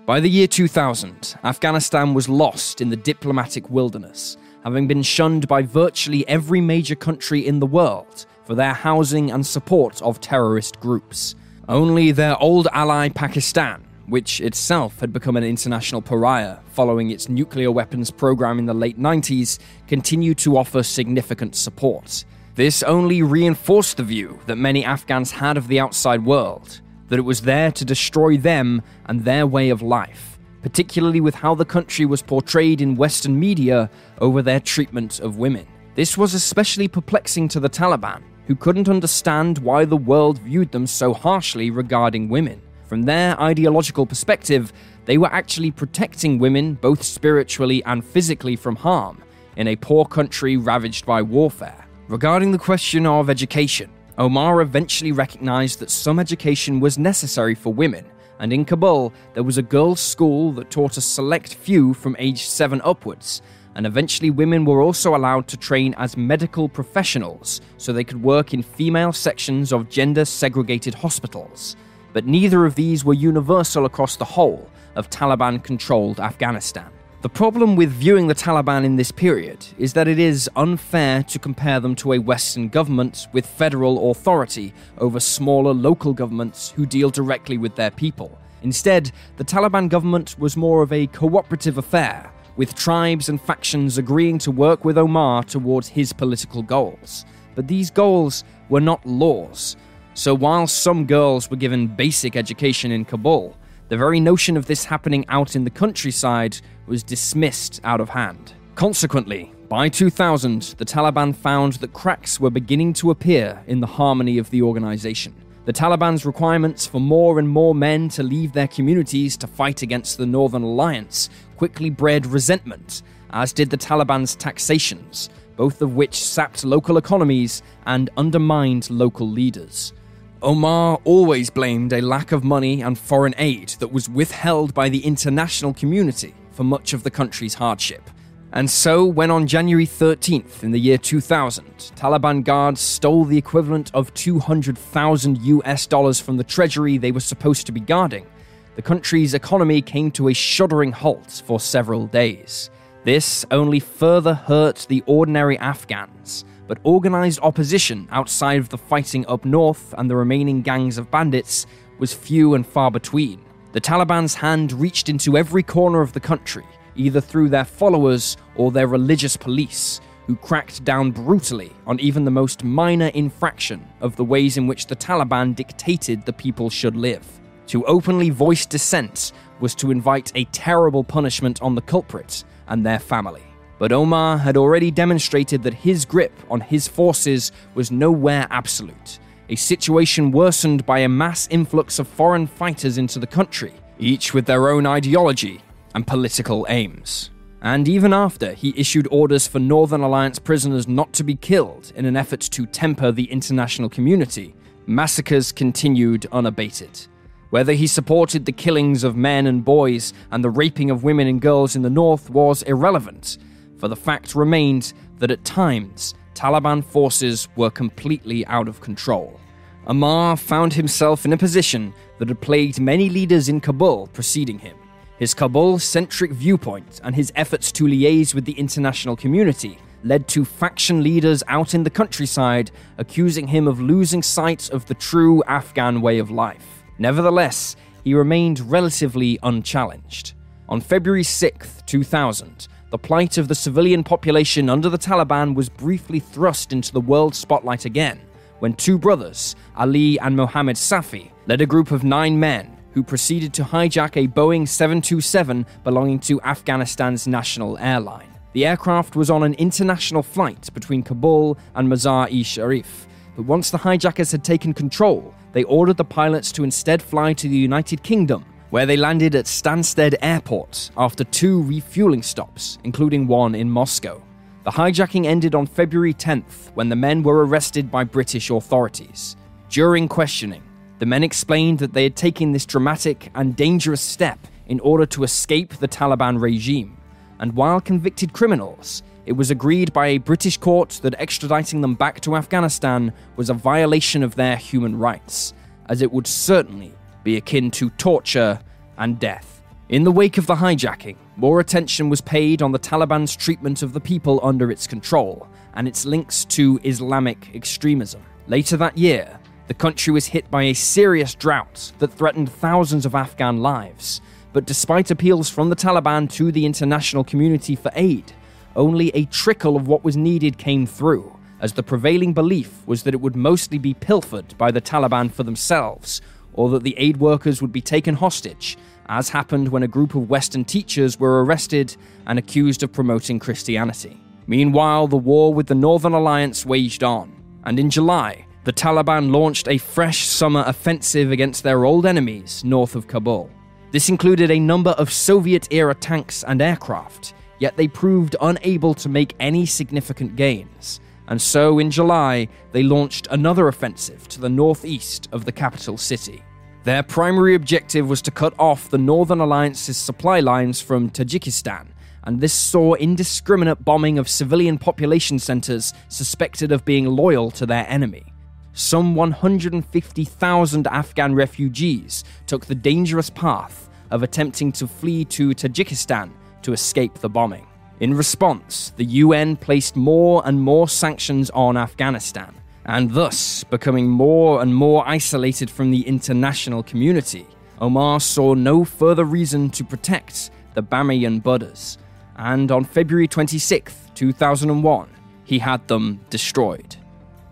By the year 2000, Afghanistan was lost in the diplomatic wilderness having been shunned by virtually every major country in the world for their housing and support of terrorist groups. Only their old ally Pakistan, which itself had become an international pariah following its nuclear weapons program in the late 90s, continued to offer significant support. This only reinforced the view that many Afghans had of the outside world, that it was there to destroy them and their way of life particularly with how the country was portrayed in Western media over their treatment of women. This was especially perplexing to the Taliban, who couldn't understand why the world viewed them so harshly regarding women. From their ideological perspective, they were actually protecting women both spiritually and physically from harm in a poor country ravaged by warfare. Regarding the question of education, Omar eventually recognized that some education was necessary for women and in Kabul, there was a girls' school that taught a select few from age 7 upwards, and eventually women were also allowed to train as medical professionals so they could work in female sections of gender segregated hospitals. But neither of these were universal across the whole of Taliban controlled Afghanistan. The problem with viewing the Taliban in this period is that it is unfair to compare them to a Western government with federal authority over smaller local governments who deal directly with their people. Instead, the Taliban government was more of a cooperative affair, with tribes and factions agreeing to work with Omar towards his political goals. But these goals were not laws. So while some girls were given basic education in Kabul, the very notion of this happening out in the countryside was dismissed out of hand. Consequently, by 2000, the Taliban found that cracks were beginning to appear in the harmony of the organization. The Taliban's requirements for more and more men to leave their communities to fight against the Northern Alliance quickly bred resentment, as did the Taliban's taxations, both of which sapped local economies and undermined local leaders. Omar always blamed a lack of money and foreign aid that was withheld by the international community for much of the country's hardship. And so, when on January 13th in the year 2000, Taliban guards stole the equivalent of 200,000 US dollars from the treasury they were supposed to be guarding, the country's economy came to a shuddering halt for several days. This only further hurt the ordinary Afghans but organized opposition outside of the fighting up north and the remaining gangs of bandits was few and far between. The Taliban's hand reached into every corner of the country, either through their followers or their religious police, who cracked down brutally on even the most minor infraction of the ways in which the Taliban dictated the people should live. To openly voice dissent was to invite a terrible punishment on the culprit and their family. But Omar had already demonstrated that his grip on his forces was nowhere absolute, a situation worsened by a mass influx of foreign fighters into the country, each with their own ideology and political aims. And even after he issued orders for Northern Alliance prisoners not to be killed in an effort to temper the international community, massacres continued unabated. Whether he supported the killings of men and boys and the raping of women and girls in the north was irrelevant for the fact remained that at times Taliban forces were completely out of control. Omar found himself in a position that had plagued many leaders in Kabul preceding him. His Kabul centric viewpoint and his efforts to liaise with the international community led to faction leaders out in the countryside accusing him of losing sight of the true Afghan way of life. Nevertheless, he remained relatively unchallenged. On February 6, 2000, the plight of the civilian population under the Taliban was briefly thrust into the world spotlight again when two brothers, Ali and Mohammed Safi, led a group of nine men who proceeded to hijack a Boeing 727 belonging to Afghanistan's national airline. The aircraft was on an international flight between Kabul and Mazar e Sharif, but once the hijackers had taken control, they ordered the pilots to instead fly to the United Kingdom, where they landed at Stansted Airport after two refueling stops, including one in Moscow. The hijacking ended on February 10th when the men were arrested by British authorities. During questioning, the men explained that they had taken this dramatic and dangerous step in order to escape the Taliban regime, and while convicted criminals, it was agreed by a British court that extraditing them back to Afghanistan was a violation of their human rights, as it would certainly be akin to torture and death. In the wake of the hijacking, more attention was paid on the Taliban's treatment of the people under its control and its links to Islamic extremism. Later that year, the country was hit by a serious drought that threatened thousands of Afghan lives. But despite appeals from the Taliban to the international community for aid, only a trickle of what was needed came through, as the prevailing belief was that it would mostly be pilfered by the Taliban for themselves, or that the aid workers would be taken hostage as happened when a group of Western teachers were arrested and accused of promoting Christianity. Meanwhile, the war with the Northern Alliance waged on, and in July, the Taliban launched a fresh summer offensive against their old enemies north of Kabul. This included a number of Soviet era tanks and aircraft, yet they proved unable to make any significant gains. And so, in July, they launched another offensive to the northeast of the capital city. Their primary objective was to cut off the Northern Alliance's supply lines from Tajikistan, and this saw indiscriminate bombing of civilian population centers suspected of being loyal to their enemy. Some 150,000 Afghan refugees took the dangerous path of attempting to flee to Tajikistan to escape the bombing. In response, the UN placed more and more sanctions on Afghanistan, and thus becoming more and more isolated from the international community, Omar saw no further reason to protect the Bamiyan Buddhas, and on February 26, 2001, he had them destroyed.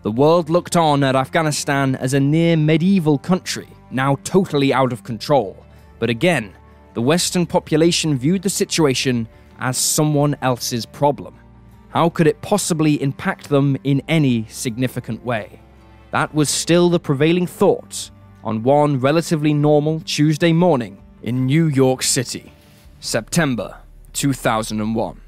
The world looked on at Afghanistan as a near medieval country, now totally out of control. But again, the Western population viewed the situation as someone else's problem. How could it possibly impact them in any significant way? That was still the prevailing thought on one relatively normal Tuesday morning in New York City, September 2001.